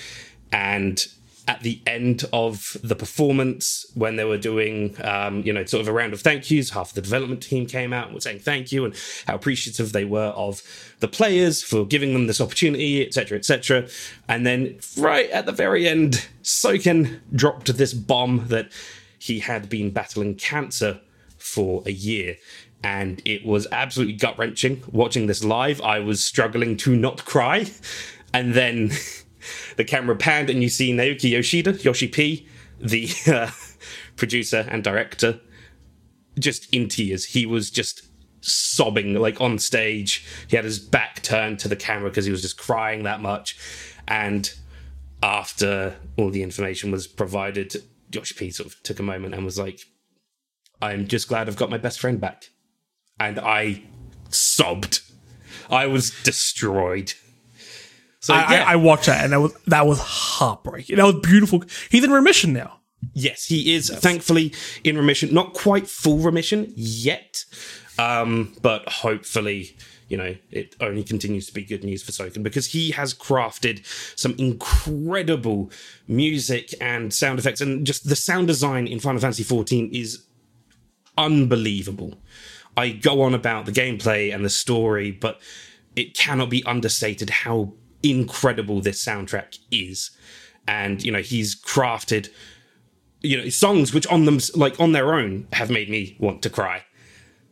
and at the end of the performance when they were doing um, you know sort of a round of thank yous half the development team came out and were saying thank you and how appreciative they were of the players for giving them this opportunity etc etc and then right at the very end soken dropped this bomb that he had been battling cancer for a year. And it was absolutely gut wrenching watching this live. I was struggling to not cry. And then the camera panned and you see Naoki Yoshida, Yoshi P, the uh, producer and director, just in tears. He was just sobbing, like on stage. He had his back turned to the camera because he was just crying that much. And after all the information was provided, Yoshi P sort of took a moment and was like, I'm just glad I've got my best friend back. And I sobbed. I was destroyed. So I, yeah. I, I watched that and that was that was heartbreaking. That was beautiful. He's in remission now. Yes, he is thankfully in remission. Not quite full remission yet, um, but hopefully, you know, it only continues to be good news for Soken because he has crafted some incredible music and sound effects, and just the sound design in Final Fantasy XIV is unbelievable. I go on about the gameplay and the story, but it cannot be understated how incredible this soundtrack is. And, you know, he's crafted, you know, songs which on them, like on their own, have made me want to cry.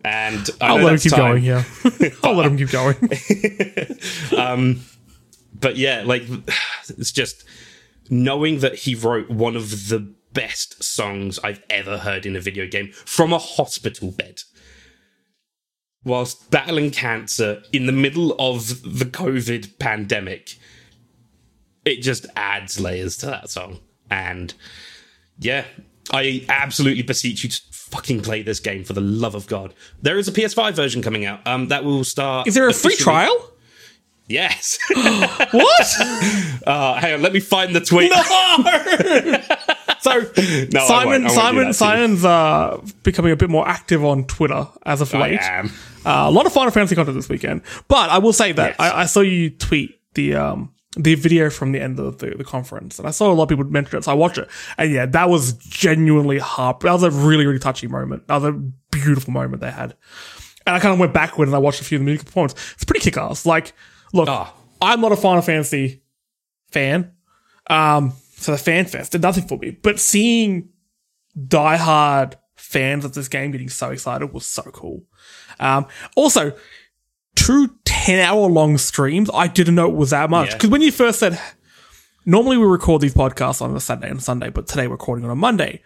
And I I'll let him keep time, going. Yeah, I'll let him keep going. Um, but yeah, like, it's just knowing that he wrote one of the best songs I've ever heard in a video game from a hospital bed. Whilst battling cancer in the middle of the COVID pandemic, it just adds layers to that song. And yeah, I absolutely beseech you to fucking play this game for the love of God. There is a PS5 version coming out. Um, that will start. Is there a free trial? Yes. What? uh, hang on, let me find the tweet. so No, I won't. I Simon, won't Simon, that to you. Simon's uh, becoming a bit more active on Twitter as of I late. am. Uh, a lot of Final Fantasy content this weekend. But I will say that Yes. I, I saw you tweet the um the video from the end of the, the conference, and I saw a lot of people mention it, so I watched it, and yeah, that was genuinely heart. That was a really really touching moment. That was a beautiful moment they had, and I kind of went backward and I watched a few of the music performances. It's pretty kick ass. Like, look, Ah. I'm not a Final Fantasy fan, um, so the fan fest did nothing for me. But seeing diehard fans of this game getting so excited was so cool. Um, also, two 10 hour long streams, I didn't know it was that much. Yeah. Because when you first said, normally we record these podcasts on a Saturday and Sunday, but today we're recording on a Monday.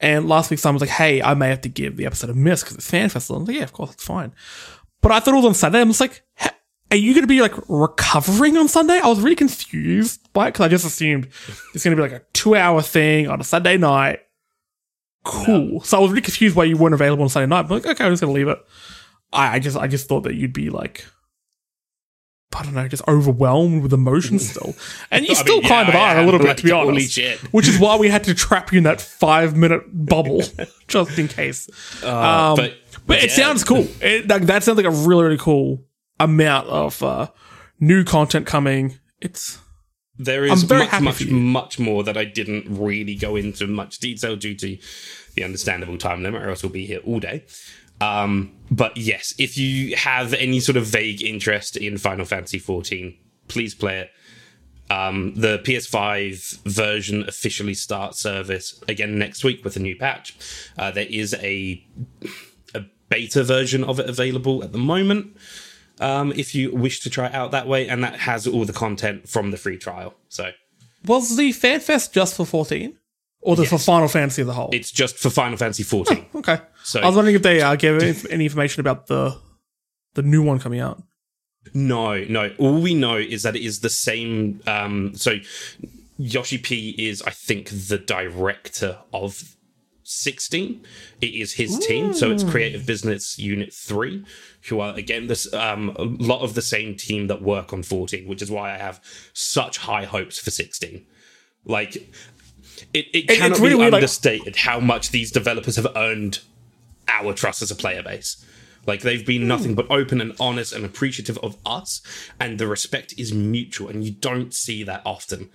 And last week, someone was like, hey, I may have to give the episode a miss because it's fan festival. I was like, yeah, of course, it's fine. But I thought it was on Saturday. I'm just like, "Ha- are you going to be like recovering on Sunday? I was really confused by it because I just assumed it's going to be like a two hour thing on a Sunday night. Cool. So I was really confused why you weren't available on Sunday night. But like, okay, I'm just going to leave it. I, I just, I just thought that you'd be like, I don't know, just overwhelmed with emotion still. And you I still mean, kind yeah, of are a little bit, to be honest. shit. Which is why we had to trap you in that five minute bubble, just in case. Um, but but it yeah. sounds cool. It, like, that sounds like a really, really cool amount of uh, new content coming. It's There I'm very much, much, much more that I didn't really go into much detail due to the understandable time limit, or else we'll be here all day. Um, but yes, if you have any sort of vague interest in Final Fantasy XIV, please play it. Um, the PS5 version officially starts service again next week with a new patch. Uh, there is a a beta version of it available at the moment um, if you wish to try it out that way, and that has all the content from the free trial. So was the fan fest just for 14? Or just for Final Fantasy as a whole? it's just for Final Fantasy 14. okay. So- I was wondering if they uh, gave any information about the the new one coming out. no, no. All we know is that it is the same. Um, so Yoshi P is, I think, the director of 16. It is his team, so it's Creative Business Unit 3, who are, again, this um, a lot of the same team that work on 14, which is why I have such high hopes for 16. Like, it, it it's cannot really be weird, like- understated how much these developers have earned our trust as a player base. Like they've been nothing but open and honest and appreciative of us, and the respect is mutual, and you don't see that often.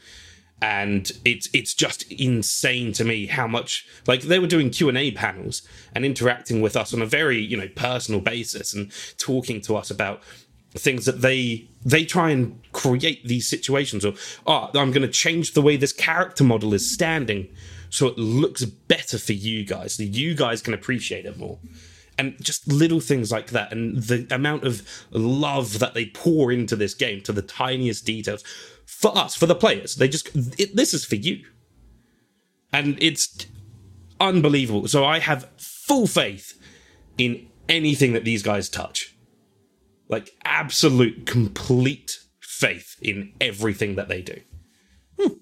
And it's it's just insane to me how much like they were doing Q and A panels and interacting with us on a very you know personal basis and talking to us about things that they they try and create these situations or oh i'm going to change the way this character model is standing so it looks better for you guys so you guys can appreciate it more. And just little things like that and the amount of love that they pour into this game to the tiniest details for us for the players. They just it, this is for you. And it's unbelievable. So i have full faith in anything that these guys touch. Like absolute complete faith in everything that they do. Hmm.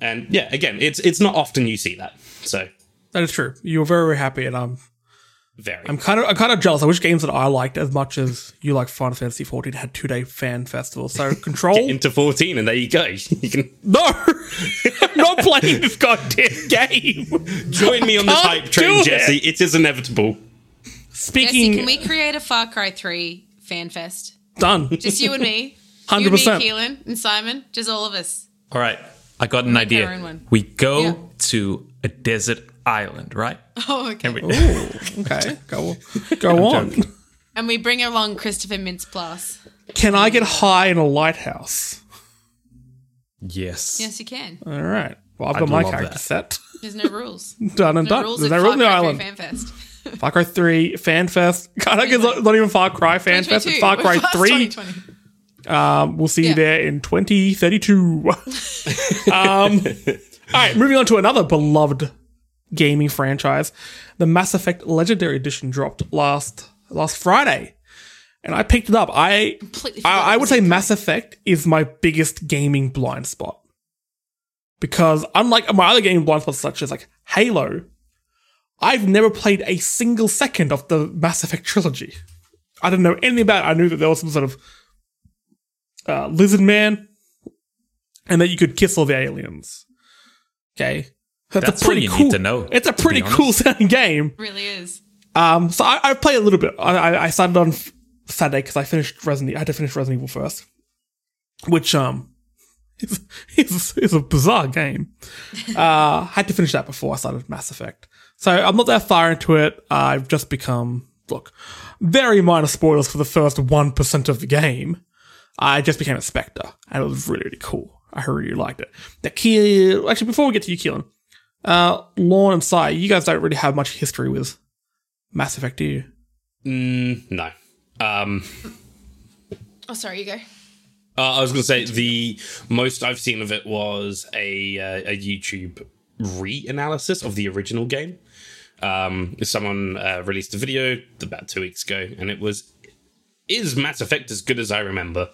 And yeah again it's it's not often you see that so. That is true. You're very, very happy, and I'm um, very I'm kind of I'm kind of jealous. I wish games that I liked as much as you like Final Fantasy 14 had two day fan festival. So Control. into 14 and there you go you can no, I'm not playing this goddamn game. join me on the hype train it. jesse it is inevitable Speaking Jesse, can we create a Far Cry 3 fan fest? done. Just you and me. Hundred You and me, percent. Keelan and Simon. Just all of us. All right, I got an our idea. We go Yeah. to a desert island, right? Oh, okay. And we, Okay, go go on. joking. And we bring along Christopher Mintz-Plasse. Can I get high in a lighthouse? yes. Yes, you can. All right. Well, I've I'd got my character that. set. There's no rules. Done and No done. rules There's at no rules Far on the island. Fan Fest. Far Cry 3 Fan Fest. God, I guess it's not even Far Cry Fan Fest. It's Far Cry 3. 2020. Um, we'll see you there in 2032. um, all right, moving on to another beloved gaming franchise. The Mass Effect Legendary Edition dropped last last Friday, and I picked it up. I Completely I, I would say Mass Effect is my biggest gaming blind spot because unlike my other gaming blind spots such as like Halo, I've never played a single second of the Mass Effect trilogy. I didn't know anything about it. I knew that there was some sort of uh, lizard man, and that you could kiss all the aliens. Okay, that's, That's a all pretty you need cool. to know, It's a pretty cool sounding game. really is. Um, so I, I played a little bit. I, I- I started on Saturday because I finished Resident. I had to finish Resident Evil first, which um is is, is a bizarre game. uh, had to finish that before I started Mass Effect. So I'm not that far into it. I've just become look very minor spoilers for the first one percent of the game. I just became a Spectre, and it was really really cool. I really liked it. The key, actually, before we get to you, Keelan, uh, Lorne and Sai, you guys don't really have much history with Mass Effect, do you? mm, no um Oh, sorry, you go. Uh, I was going to say the most I've seen of it was a uh, a YouTube re-analysis of the original game. Um, someone uh, released a video about two weeks ago, and it was is Mass Effect as good as I remember?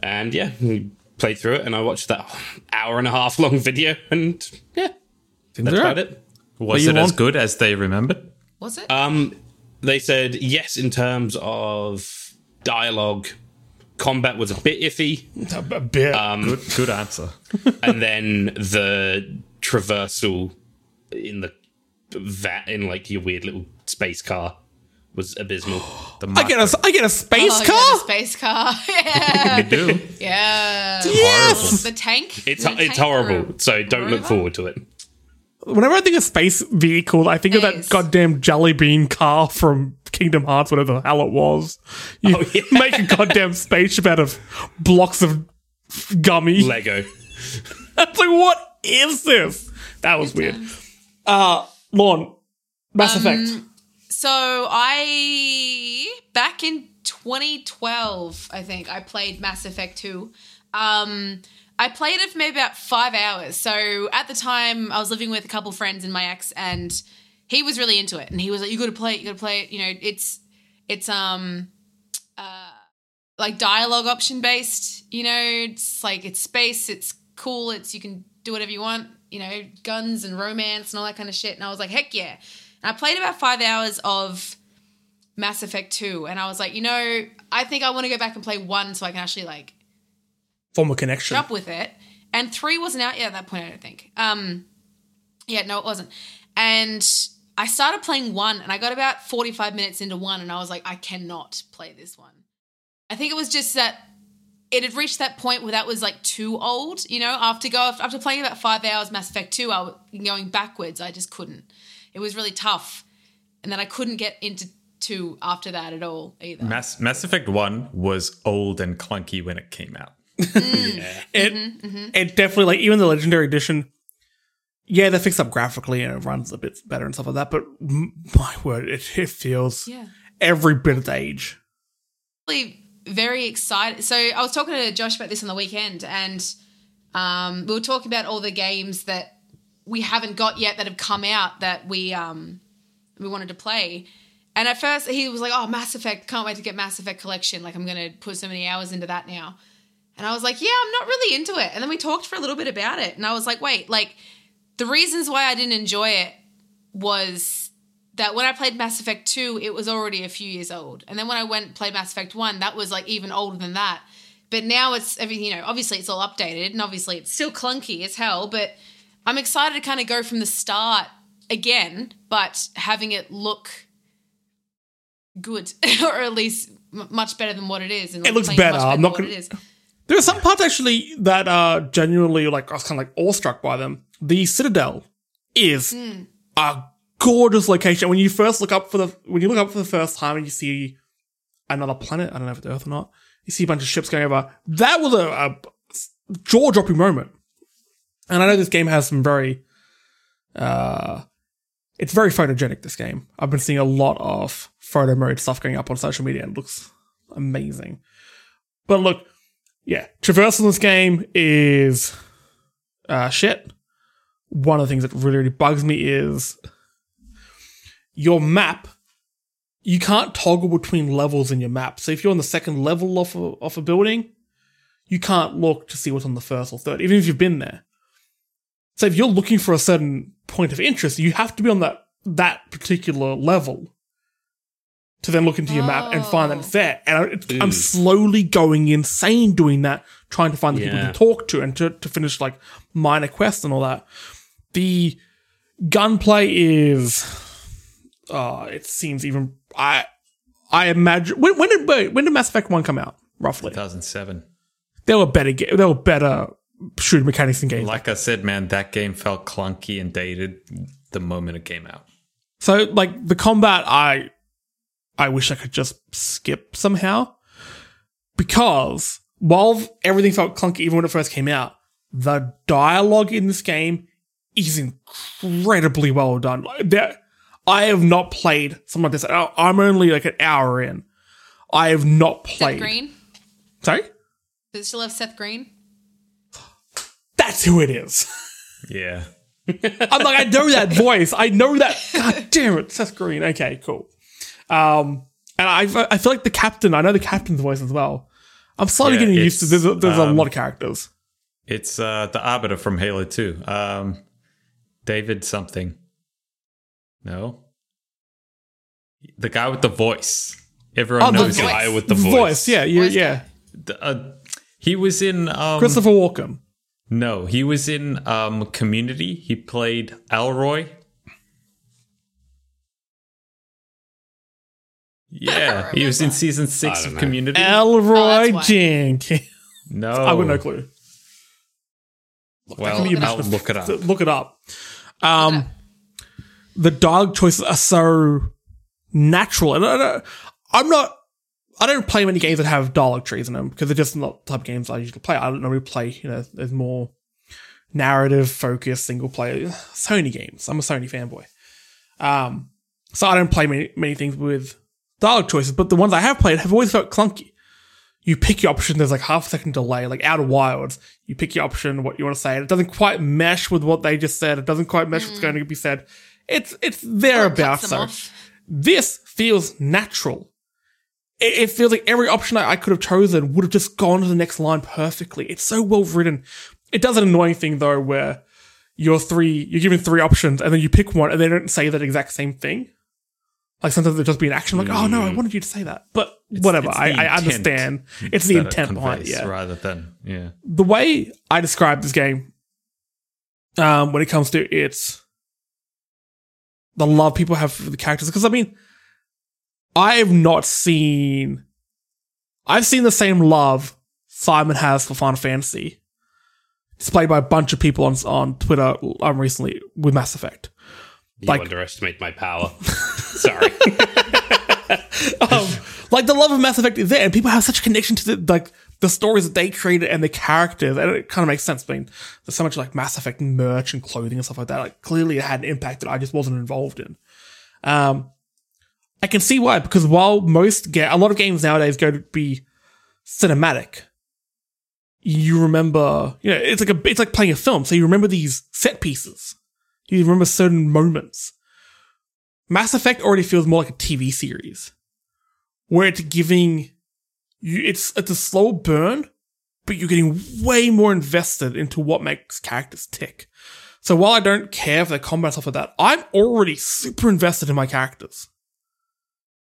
And yeah, we played through it, and I watched that hour and a half long video, and yeah, that's about it. Was you it as good as they remembered? Was it? Um, they said yes in terms of dialogue. Combat was a bit iffy. A, bit. Good, good answer. and then the traversal in the vat in like your weird little space car was abysmal. The I get a, I get a space oh, car. yeah, the space car. yeah. You do. yeah. yes. The tank. It's The it's tank horrible. or- So don't look forward to it. Whenever I think of space vehicle, I think of that Yes. goddamn jelly bean car from Kingdom Hearts, whatever the hell it was. You Oh, yeah. make a goddamn spaceship out of blocks of gummy. Lego. I was like, what is this? That was weird. Uh, Lorne, Mass Um, Effect. So I back in 2012, I think I played Mass Effect 2. Um, I played it for maybe about five hours. So at the time, I was living with a couple friends and my ex, and he was really into it. And he was like, "You got to play it. You got to play it. You know, it's it's um uh like dialogue option based. You know, it's like it's space. It's cool. It's you can do whatever you want. You know, guns and romance and all that kind of shit. And I was like, heck yeah. And I played about five hours of Mass Effect 2, and I was like, you know, I think I want to go back and play one so I can actually like Form a connection. up with it. And three wasn't out yet at that point, I don't think. Um, yeah, no, it wasn't. And I started playing one and I got about 45 minutes into one and I was like, I cannot play this one. I think it was just that it had reached that point where that was like too old, you know, after go after playing about five hours Mass Effect 2, I was going backwards. I just couldn't. It was really tough. And then I couldn't get into two after that at all either. Mass Mass Effect One was old and clunky when it came out. It it definitely like even the legendary edition. Yeah, they fixed up graphically and it runs a bit better and stuff like that. But my word, it, it feels Yeah. every bit its age. really very excited. So I was talking to Josh about this on the weekend, and um, we were talking about all the games that we haven't got yet that have come out that we um, we wanted to play. And at first he was like, "Oh, Mass Effect! Can't wait to get Mass Effect Collection. Like I'm going to put so many hours into that now." And I was like, "Yeah, I'm not really into it." And then we talked for a little bit about it, and I was like, "Wait, like the reasons why I didn't enjoy it was that when I played Mass Effect 2, it was already a few years old. And then when I went and played Mass Effect 1, that was like even older than that. But now it's everything, you know, obviously it's all updated and obviously it's still clunky as hell, but I'm excited to kind of go from the start again, but having it look good or at least m- much better than what it is. And It looks better. I'm not it is. There are some parts actually that are genuinely like I was kind of like awestruck by them. The Citadel is a gorgeous location. When you first look up for the when you look up for the first time and you see another planet, I don't know if it's Earth or not. You see a bunch of ships going over. That was a, a jaw dropping moment. And I know this game has some very, uh, it's very photogenic. This game, I've been seeing a lot of photo mode stuff going up on social media, and it looks amazing. But look, yeah, traversal in this game is uh, shit. One of the things that really, really bugs me is your map. You can't toggle between levels in your map. So if you're on the second level of a, of a building, you can't look to see what's on the first or third, even if you've been there. So if you're looking for a certain point of interest, you have to be on that that particular level to then look into your map and find that it's there. And I- it's, I'm slowly going insane doing that, trying to find the people to talk to and to, to finish like minor quests and all that. The gunplay is, uh, it seems even, I, I imagine, when, when did, wait, when did Mass Effect 1 come out, roughly? 2007. There were better, ga- there were better shooting mechanics in games. Like I said, man, that game felt clunky and dated the moment it came out. So like the combat, I I wish I could just skip somehow because while everything felt clunky even when it first came out, the dialogue in this game is incredibly well done. Like, there, I have not played something like this. I- I'm only like an hour in. I have not played. Seth. Green? Sorry, Does it still have Seth Green? that's who it is. Yeah. I'm like, I know that voice. I know that. God damn it, Seth Green. Okay, cool. Um, and I, I feel like the captain. I know the captain's voice as well. I'm slowly Yeah, getting used to. There's a, there's a um, lot of characters. It's uh, the Arbiter from Halo 2. Um, David something. No? The guy with the voice. Everyone Oh, the knows voice. Guy with the voice. voice. yeah, yeah, Voice yeah. Uh, he was in. Um, Christopher Walken. No, he was in um, Community. He played Elroy. Yeah, he was in season six of know. Community. Elroy why. Jenkins. no, I've got no clue. Well, I'll imagine look it up. Look it up. Um, the dialogue choices are so natural, and I don't, I'm not. I don't play many games that have dialogue trees in them because they're just not the type of games I usually play. I don't normally play. You know, there's more narrative focused single player Sony games. I'm a Sony fanboy. Um, so I don't play many many things with dialogue choices, but the ones I have played have always felt clunky. You pick your option, there's like half a second delay, like Outer Wilds. You pick your option, what you want to say, and it doesn't quite mesh with what they just said. It doesn't quite mesh with what's going to be said. It's it's thereabouts. So off. this feels natural. It, it feels like every option I, I could have chosen would have just gone to the next line perfectly. It's so well written. It does an annoying thing though, where you're three, you're given three options, and then you pick one, and they don't say that exact same thing. Like sometimes it'll just be an action, like, oh no, I wanted you to say that, but whatever. it's I, I understand. It's the intent behind it. Yeah, rather than yeah. the way I describe this game, um, when it comes to its the love people have for the characters. Because I mean, I've not seen. I've seen the same love Simon has for Final Fantasy displayed by a bunch of people on on Twitter um, recently with Mass Effect. You Like- underestimate my power. Sorry. um, like the love of Mass Effect is there, and people have such a connection to the like the stories that they created and the characters, and it kind of makes sense. I mean, there's so much like Mass Effect merch and clothing and stuff like that. Like clearly, it had an impact that I just wasn't involved in. Um, I can see why because while most ga- a lot of games nowadays go to be cinematic, you remember, you know, it's like a it's like playing a film, so you remember these set pieces, you remember certain moments. Mass Effect already feels more like a TV series where it's giving you it's it's a slow burn, but you're getting way more invested into what makes characters tick. So while I don't care for the combat stuff like that, I'm already super invested in my characters.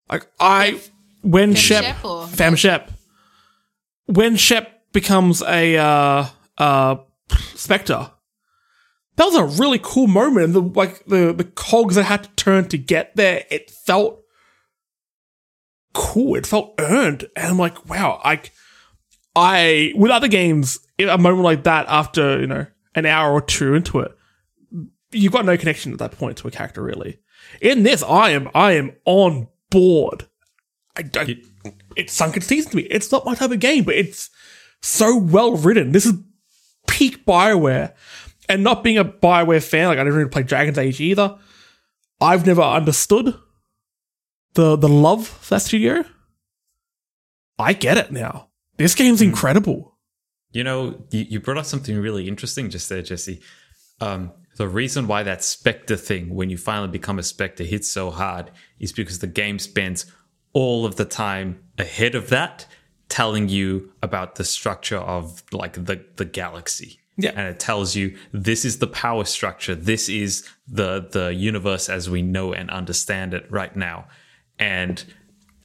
Like I when Shep, Shep or- Fam Shep when Shep becomes a uh uh Spectre, that was a really cool moment. And the like the the cogs I had to turn to get there, it felt cool. It felt earned, and I'm like, wow. I, I with other games, a moment like that after you know an hour or two into it, you've got no connection at that point to a character really. In this, I am I am on board. I don't. It's sunk its teeth to me. It's not my type of game, but it's so well written. This is peak Bioware, and not being a Bioware fan, like I never really played Dragon's Age either. I've never understood the the love for that studio. I get it now. This game's incredible. You know, you, you brought up something really interesting just there, Jesse. Um, the reason why that Spectre thing, when you finally become a Spectre, hits so hard is because the game spends all of the time ahead of that telling you about the structure of like the, the galaxy. Yeah. And it tells you this is the power structure. This is the the universe as we know and understand it right now. And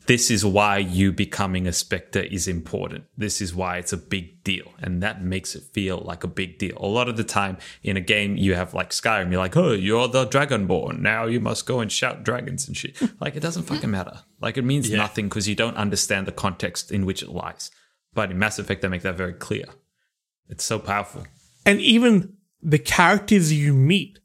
this is why you becoming a spectre is important. This is why it's a big deal. And that makes it feel like a big deal. A lot of the time in a game, you have like Skyrim, you're like, oh, you're the Dragonborn. Now you must go and shout dragons and shit. Hmm. like, it doesn't fucking matter. Like, it means nothing because you don't understand the context in which it lies. But in Mass Effect, they make that very clear. It's so powerful. And even the characters you meet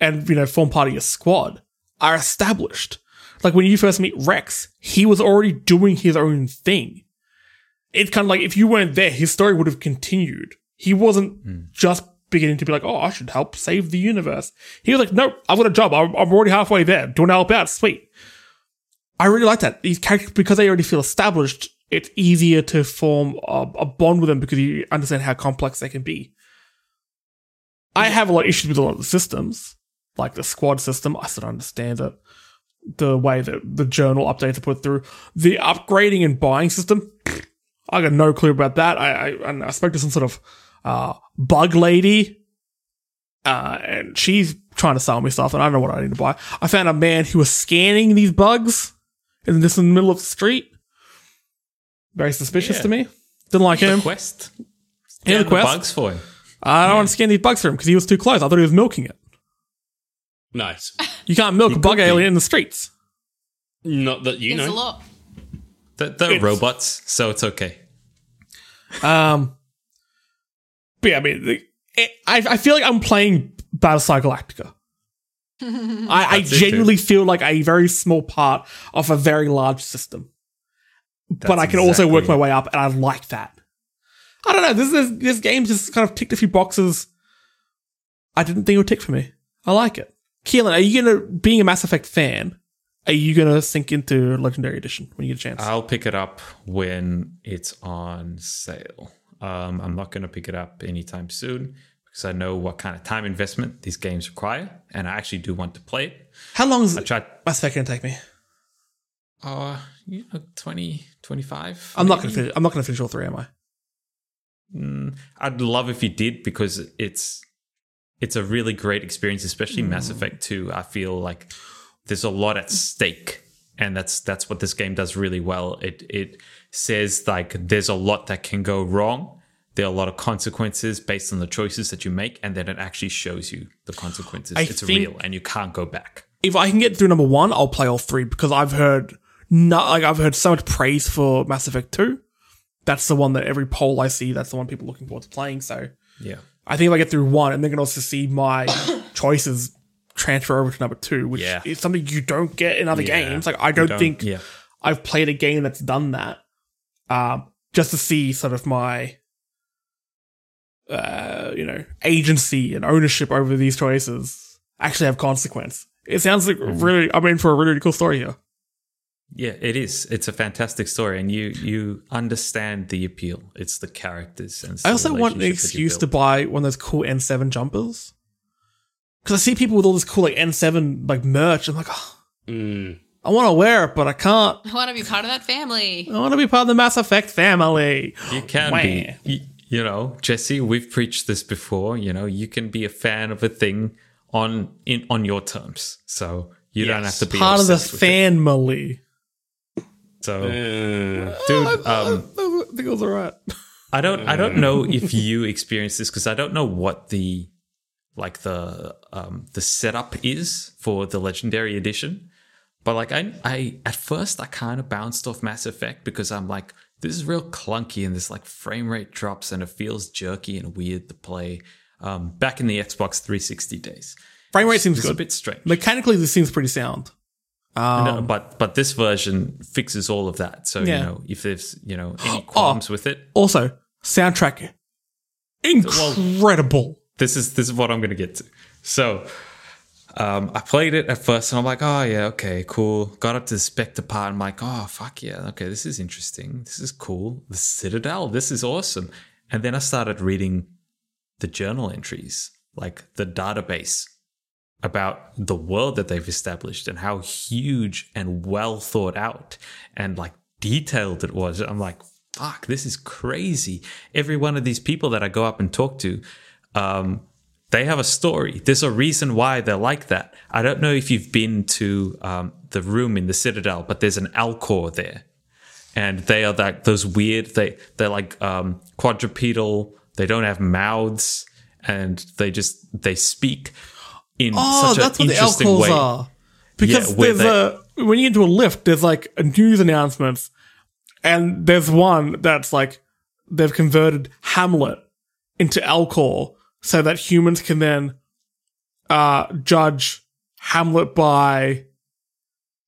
and you know form part of your squad are established. Like when you first meet Rex, he was already doing his own thing. It's kind of like if you weren't there, his story would have continued. He wasn't hmm. just beginning to be like, "Oh, I should help save the universe." He was like, "No, I've got a job. I'm, I'm already halfway there. Do you want to help out? Sweet." I really like that. These characters, because they already feel established, it's easier to form a, a bond with them because you understand how complex they can be. I have a lot of issues with a lot of the systems, like the squad system. I still don't understand it. The way that the journal updates are put through, the upgrading and buying system, I got no clue about that. I I, I spoke to some sort of uh, bug lady, uh, and she's trying to sell me stuff, and I don't know what I need to buy. I found a man who was scanning these bugs, and this in the middle of the street. Very suspicious Yeah. to me. Didn't like him. Quest. Yeah, the the quest. bugs for him. I don't want to scan these bugs for him because he was too close. I thought he was milking it. nice. You can't milk a bug be. alien in the streets. Not that you There's a know. lot. They're, they're It's- robots, so it's okay. Um, but yeah, I mean, the, it, I, I feel like I'm playing Battlestar Galactica. I, I That's it, genuinely feel like a very small part of a very large system. but That's I can also work my exactly- way up, and I like that. I don't know. This this this game just kind of ticked a few boxes. I didn't think it would tick for me. I like it. Keelan, are you gonna, being a Mass Effect fan, are you gonna sink into Legendary Edition when you get a chance? I'll pick it up when it's on sale. Um, I'm not going to pick it up anytime soon because I know what kind of time investment these games require, and I actually do want to play it. How long is I tried, Mass Effect gonna take me? uh, you know, 20, 25. I'm not gonna finish. I'm not gonna finish all three, am I? Mm, I'd love if you did because it's it's a really great experience, especially Mass mm. Effect 2. I feel like there's a lot at stake. And that's that's what this game does really well. It it says like there's a lot that can go wrong. There are a lot of consequences based on the choices that you make, and then it actually shows you the consequences. I it's real and you can't go back. if I can get through number one, I'll play all three because I've heard not like I've heard so much praise for Mass Effect Two. That's the one that every poll I see, that's the one people are looking forward to playing. So Yeah. I think if I get through one, and then can also see my choices transfer over to number two, which Yeah. is something you don't get in other Yeah. games. Like I don't, don't- think yeah. I've played a game that's done that. Um, just to see sort of my, uh, you know, agency and ownership over these choices actually have consequence. It sounds like Mm-hmm. really, I'm in for a really, really cool story here. Yeah, it is. It's a fantastic story, and you you understand the appeal. It's the characters and. it's I also want an relationship that you excuse to buy one of those cool N7 jumpers. Because I see people with all this cool like N7 like merch. I'm like, oh, Mm. I want to wear it, but I can't. I want to be part of that family. I want to be part of the Mass Effect family. You can Wah. be. You, you know, Jesse. We've preached this before. You know, you can be a fan of a thing on in on your terms. So you don't have to be Part of the obsessed with it. So, Uh, dude, um, I think it was alright. I don't I don't know if you experience this because I don't know what the like the um the setup is for the legendary edition. But like I I at first I kind of bounced off Mass Effect because I'm like this is real clunky and this like frame rate drops and it feels jerky and weird to play. Um, back in the Xbox 360 days, Frame rate seems it's a good. bit strange. Mechanically, this seems pretty sound. Um, No, but but this version fixes all of that. So Yeah. you know if there's you know any qualms with it, Also, soundtrack incredible. this is this is what I'm gonna get to. So um, I played it at first and I'm like, oh yeah, okay, cool. Got up to the Spectre part. I'm like, oh fuck yeah, okay, this is interesting. This is cool. The Citadel, this is awesome. And then I started reading the journal entries, like the database about the world that they've established and how huge and well thought out and like detailed it was. I'm like, fuck, this is crazy. Every one of these people that I go up and talk to, um, they have a story. There's a reason why they're like that. I don't know if you've been to um, the room in the Citadel, but there's an Elcor there, and they are like those weird. They they're like um, quadrupedal. They don't have mouths, and they just they speak in Oh, such that's an what the interesting alcohols way. are. Because Yeah, there's a when you get into a lift, there's like a news announcements, and there's one that's like they've converted Hamlet into Elcor so that humans can then uh, judge Hamlet by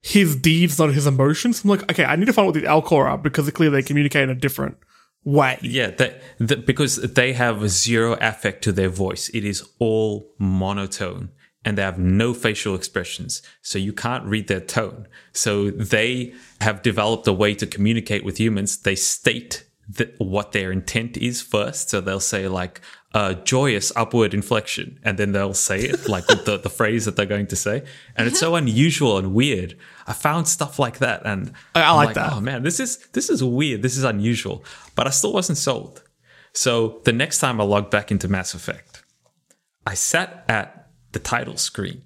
his deeds, not his emotions. I'm like, okay, I need to find out what these Elcor are because clearly they communicate in a different way. Yeah, because they have zero affect to their voice. It is all monotone and they have no facial expressions. So you can't read their tone. So they have developed a way to communicate with humans. They state that what their intent is first. So they'll say like uh, joyous upward inflection, and then they'll say it like the, the phrase that they're going to say. And it's so unusual and weird. I found stuff like that, and I- I I'm like that. Oh man, this is this is weird. This is unusual. But I still wasn't sold. So the next time I logged back into Mass Effect, I sat at the title screen.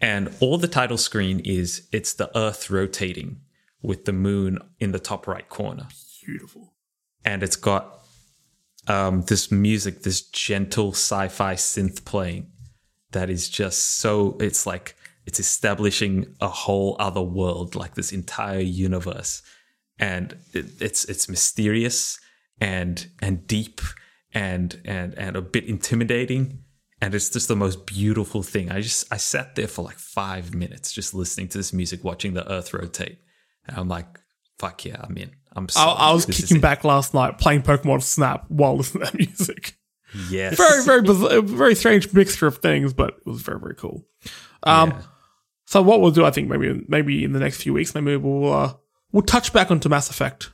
And all the title screen is it's the Earth rotating with the moon in the top right corner. Beautiful. And it's got um, this music, this gentle sci-fi synth playing that is just so it's like it's establishing a whole other world, like this entire universe. And it, it's it's mysterious and and deep and and and a bit intimidating and it's just the most beautiful thing. I just I sat there for like five minutes just listening to this music, watching the Earth rotate, and I'm like, "Fuck yeah, I'm in." I'm. I. I was kicking back last night playing Pokemon Snap while listening to that music. Yes. very, very, bizarre, very strange mixture of things, but it was very, very cool. Um, Yeah. so what we'll do, I think, maybe, maybe in the next few weeks, maybe we'll, uh, we'll touch back onto Mass Effect.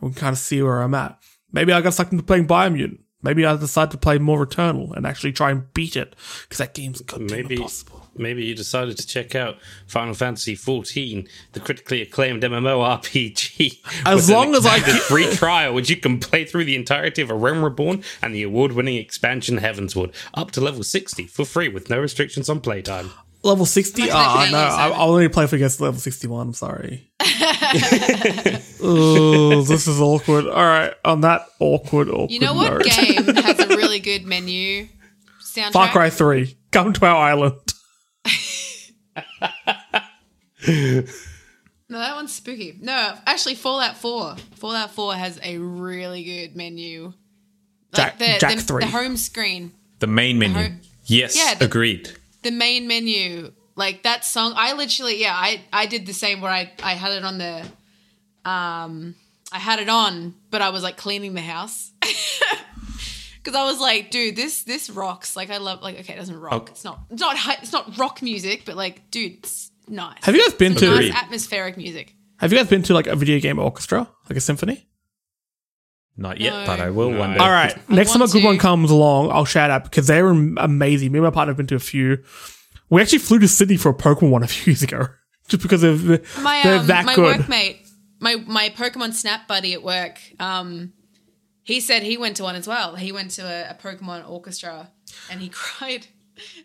We can kind of see where I'm at. Maybe I got sucked into playing Biomutant. Maybe I decide to play more Returnal and actually try and beat it because that game's goddamn Maybe impossible. maybe you decided to check out Final Fantasy XIV, the critically acclaimed MMORPG. As long as I get ke- free trial, which you can play through the entirety of A Realm Reborn and the award-winning expansion Heavensward, up to level sixty for free with no restrictions on playtime. Level 60? Much Ah, better no, I, Simon. I'll only play for against level 61. I'm sorry. oh, this is awkward. All right, on that awkward, awkward You know what note. game has a really good menu soundtrack? Far Cry 3. Come to our island. No, that one's spooky. No, actually, Fallout 4. Fallout 4 has a really good menu. Jack- the, Jack the, 3. the home screen, The main menu. Ho- yes, Yeah, the- agreed. the main menu, like that song. I literally, yeah, I I did the same where I I had it on the, um, I had it on, but I was like cleaning the house. Because I was like, dude, this this rocks. Like I love, like okay, it doesn't rock. Okay. It's not, it's not, it's not rock music, but like, dude, it's nice. Have you guys been to? nice atmospheric music? Have you guys been to like a video game orchestra, like a symphony? Not yet, No. but I will No. one day. All right. Next time a want good to. one comes along, I'll shout out because they're amazing. Me and my partner have been to a few. We actually flew to Sydney for a Pokemon one a few years ago, just because of the, My they're um, that my good. workmate, my my Pokemon Snap buddy at work, um, he said he went to one as well. He went to a, a Pokemon orchestra and he cried,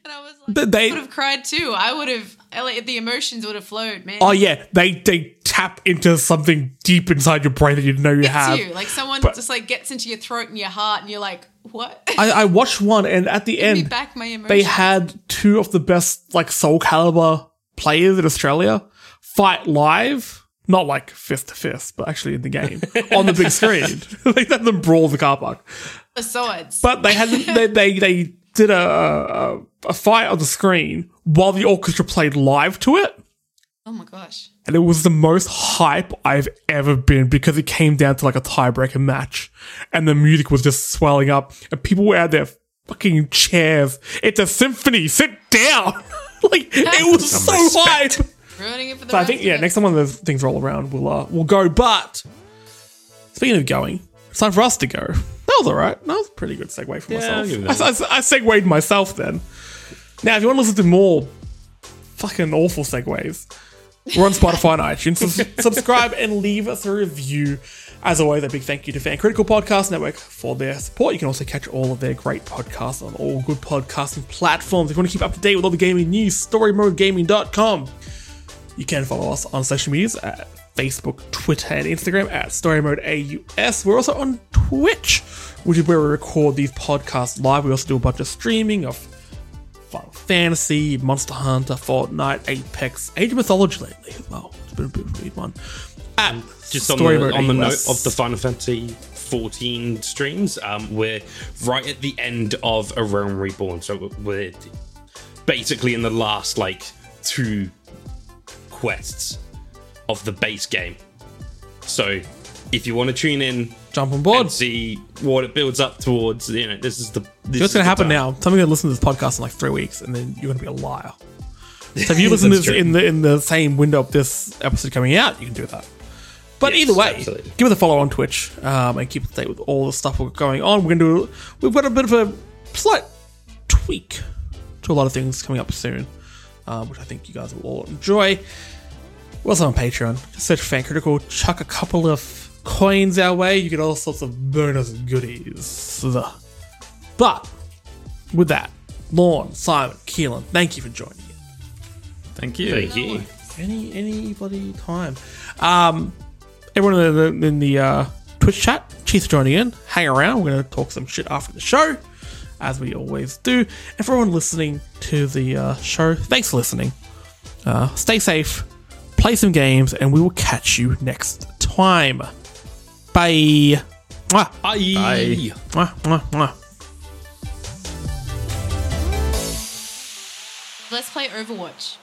and I was like, they- I would have cried too. I would have, like, the emotions would have flowed, man. Oh yeah, they they tap into something deep inside your brain that you know you It's have. you. Like someone But- just like gets into your throat and your heart, and you're like, what? I, I watched one, and at the Give end, they had two of the best like Soulcalibur players in Australia fight live. Not like fist to fist, but actually in the game on the big screen. they had them brawl the car park. the swords. But they had they they, they did a, a a fight on the screen while the orchestra played live to it, oh my gosh. and it was the most hype I've ever been because it came down to like a tiebreaker match, and the music was just swelling up, and people were out there fucking chairs. It's a symphony. Sit down. like it was so respect. hype. Ruining it for the So I think yeah, next time one of those things roll around, we'll uh, we'll go. But speaking of going, it's time for us to go. That was all right. That was a pretty good segue for I'll give you myself. that I, I, I segued myself then. Now, if you want to listen to more fucking awful segues, we're on Spotify and iTunes. Subscribe and leave us a review. As always, a big thank you to Fan Critical Podcast Network for their support. You can also catch all of their great podcasts on all good podcasting platforms. If you want to keep up to date with all the gaming news, storymodegaming.com. You can follow us on social medias at Facebook, Twitter, and Instagram at Story Mode AUS. We're also on Twitch, which is where we record these podcasts live. We also do a bunch of streaming of Final Fantasy, Monster Hunter, Fortnite, Apex, Age of Mythology lately as well. It's been a bit of a weird one. At Just on the, on the note of the Final Fantasy 14 streams, um, we're right at the end of A Realm Reborn. So we're basically in the last, like, two quests of the base game. So if you want to tune in Jump on board. and see what it builds up towards, you know, this is the. This What's is going to happen now? Somebody's going to listen to this podcast in like three weeks, and then you're going to be a liar. So if you listen to this true. in the in the same window of this episode coming out, you can do that. But Yes, either way, absolutely. give us a follow on Twitch um, and keep up to date with all the stuff we're going on. We're going to do. We've got a bit of a slight tweak to a lot of things coming up soon, um, which I think you guys will all enjoy. We're also on Patreon. Just search Fan Critical. Chuck a couple of coins our way. You get all sorts of bonus goodies. But with that, Lorne, Simon, Keelan, thank you for joining. Thank you. Thank you. Any any bloody time. Um, everyone in the, in the uh, Twitch chat, cheers for joining in. Hang around. We're going to talk some shit after the show, as we always do. Everyone listening to the uh, show, thanks for listening. Uh, stay safe, play some games, and we will catch you next time. Bye. Mwah. Bye. Bye. Mwah, mwah, mwah. Let's play Overwatch.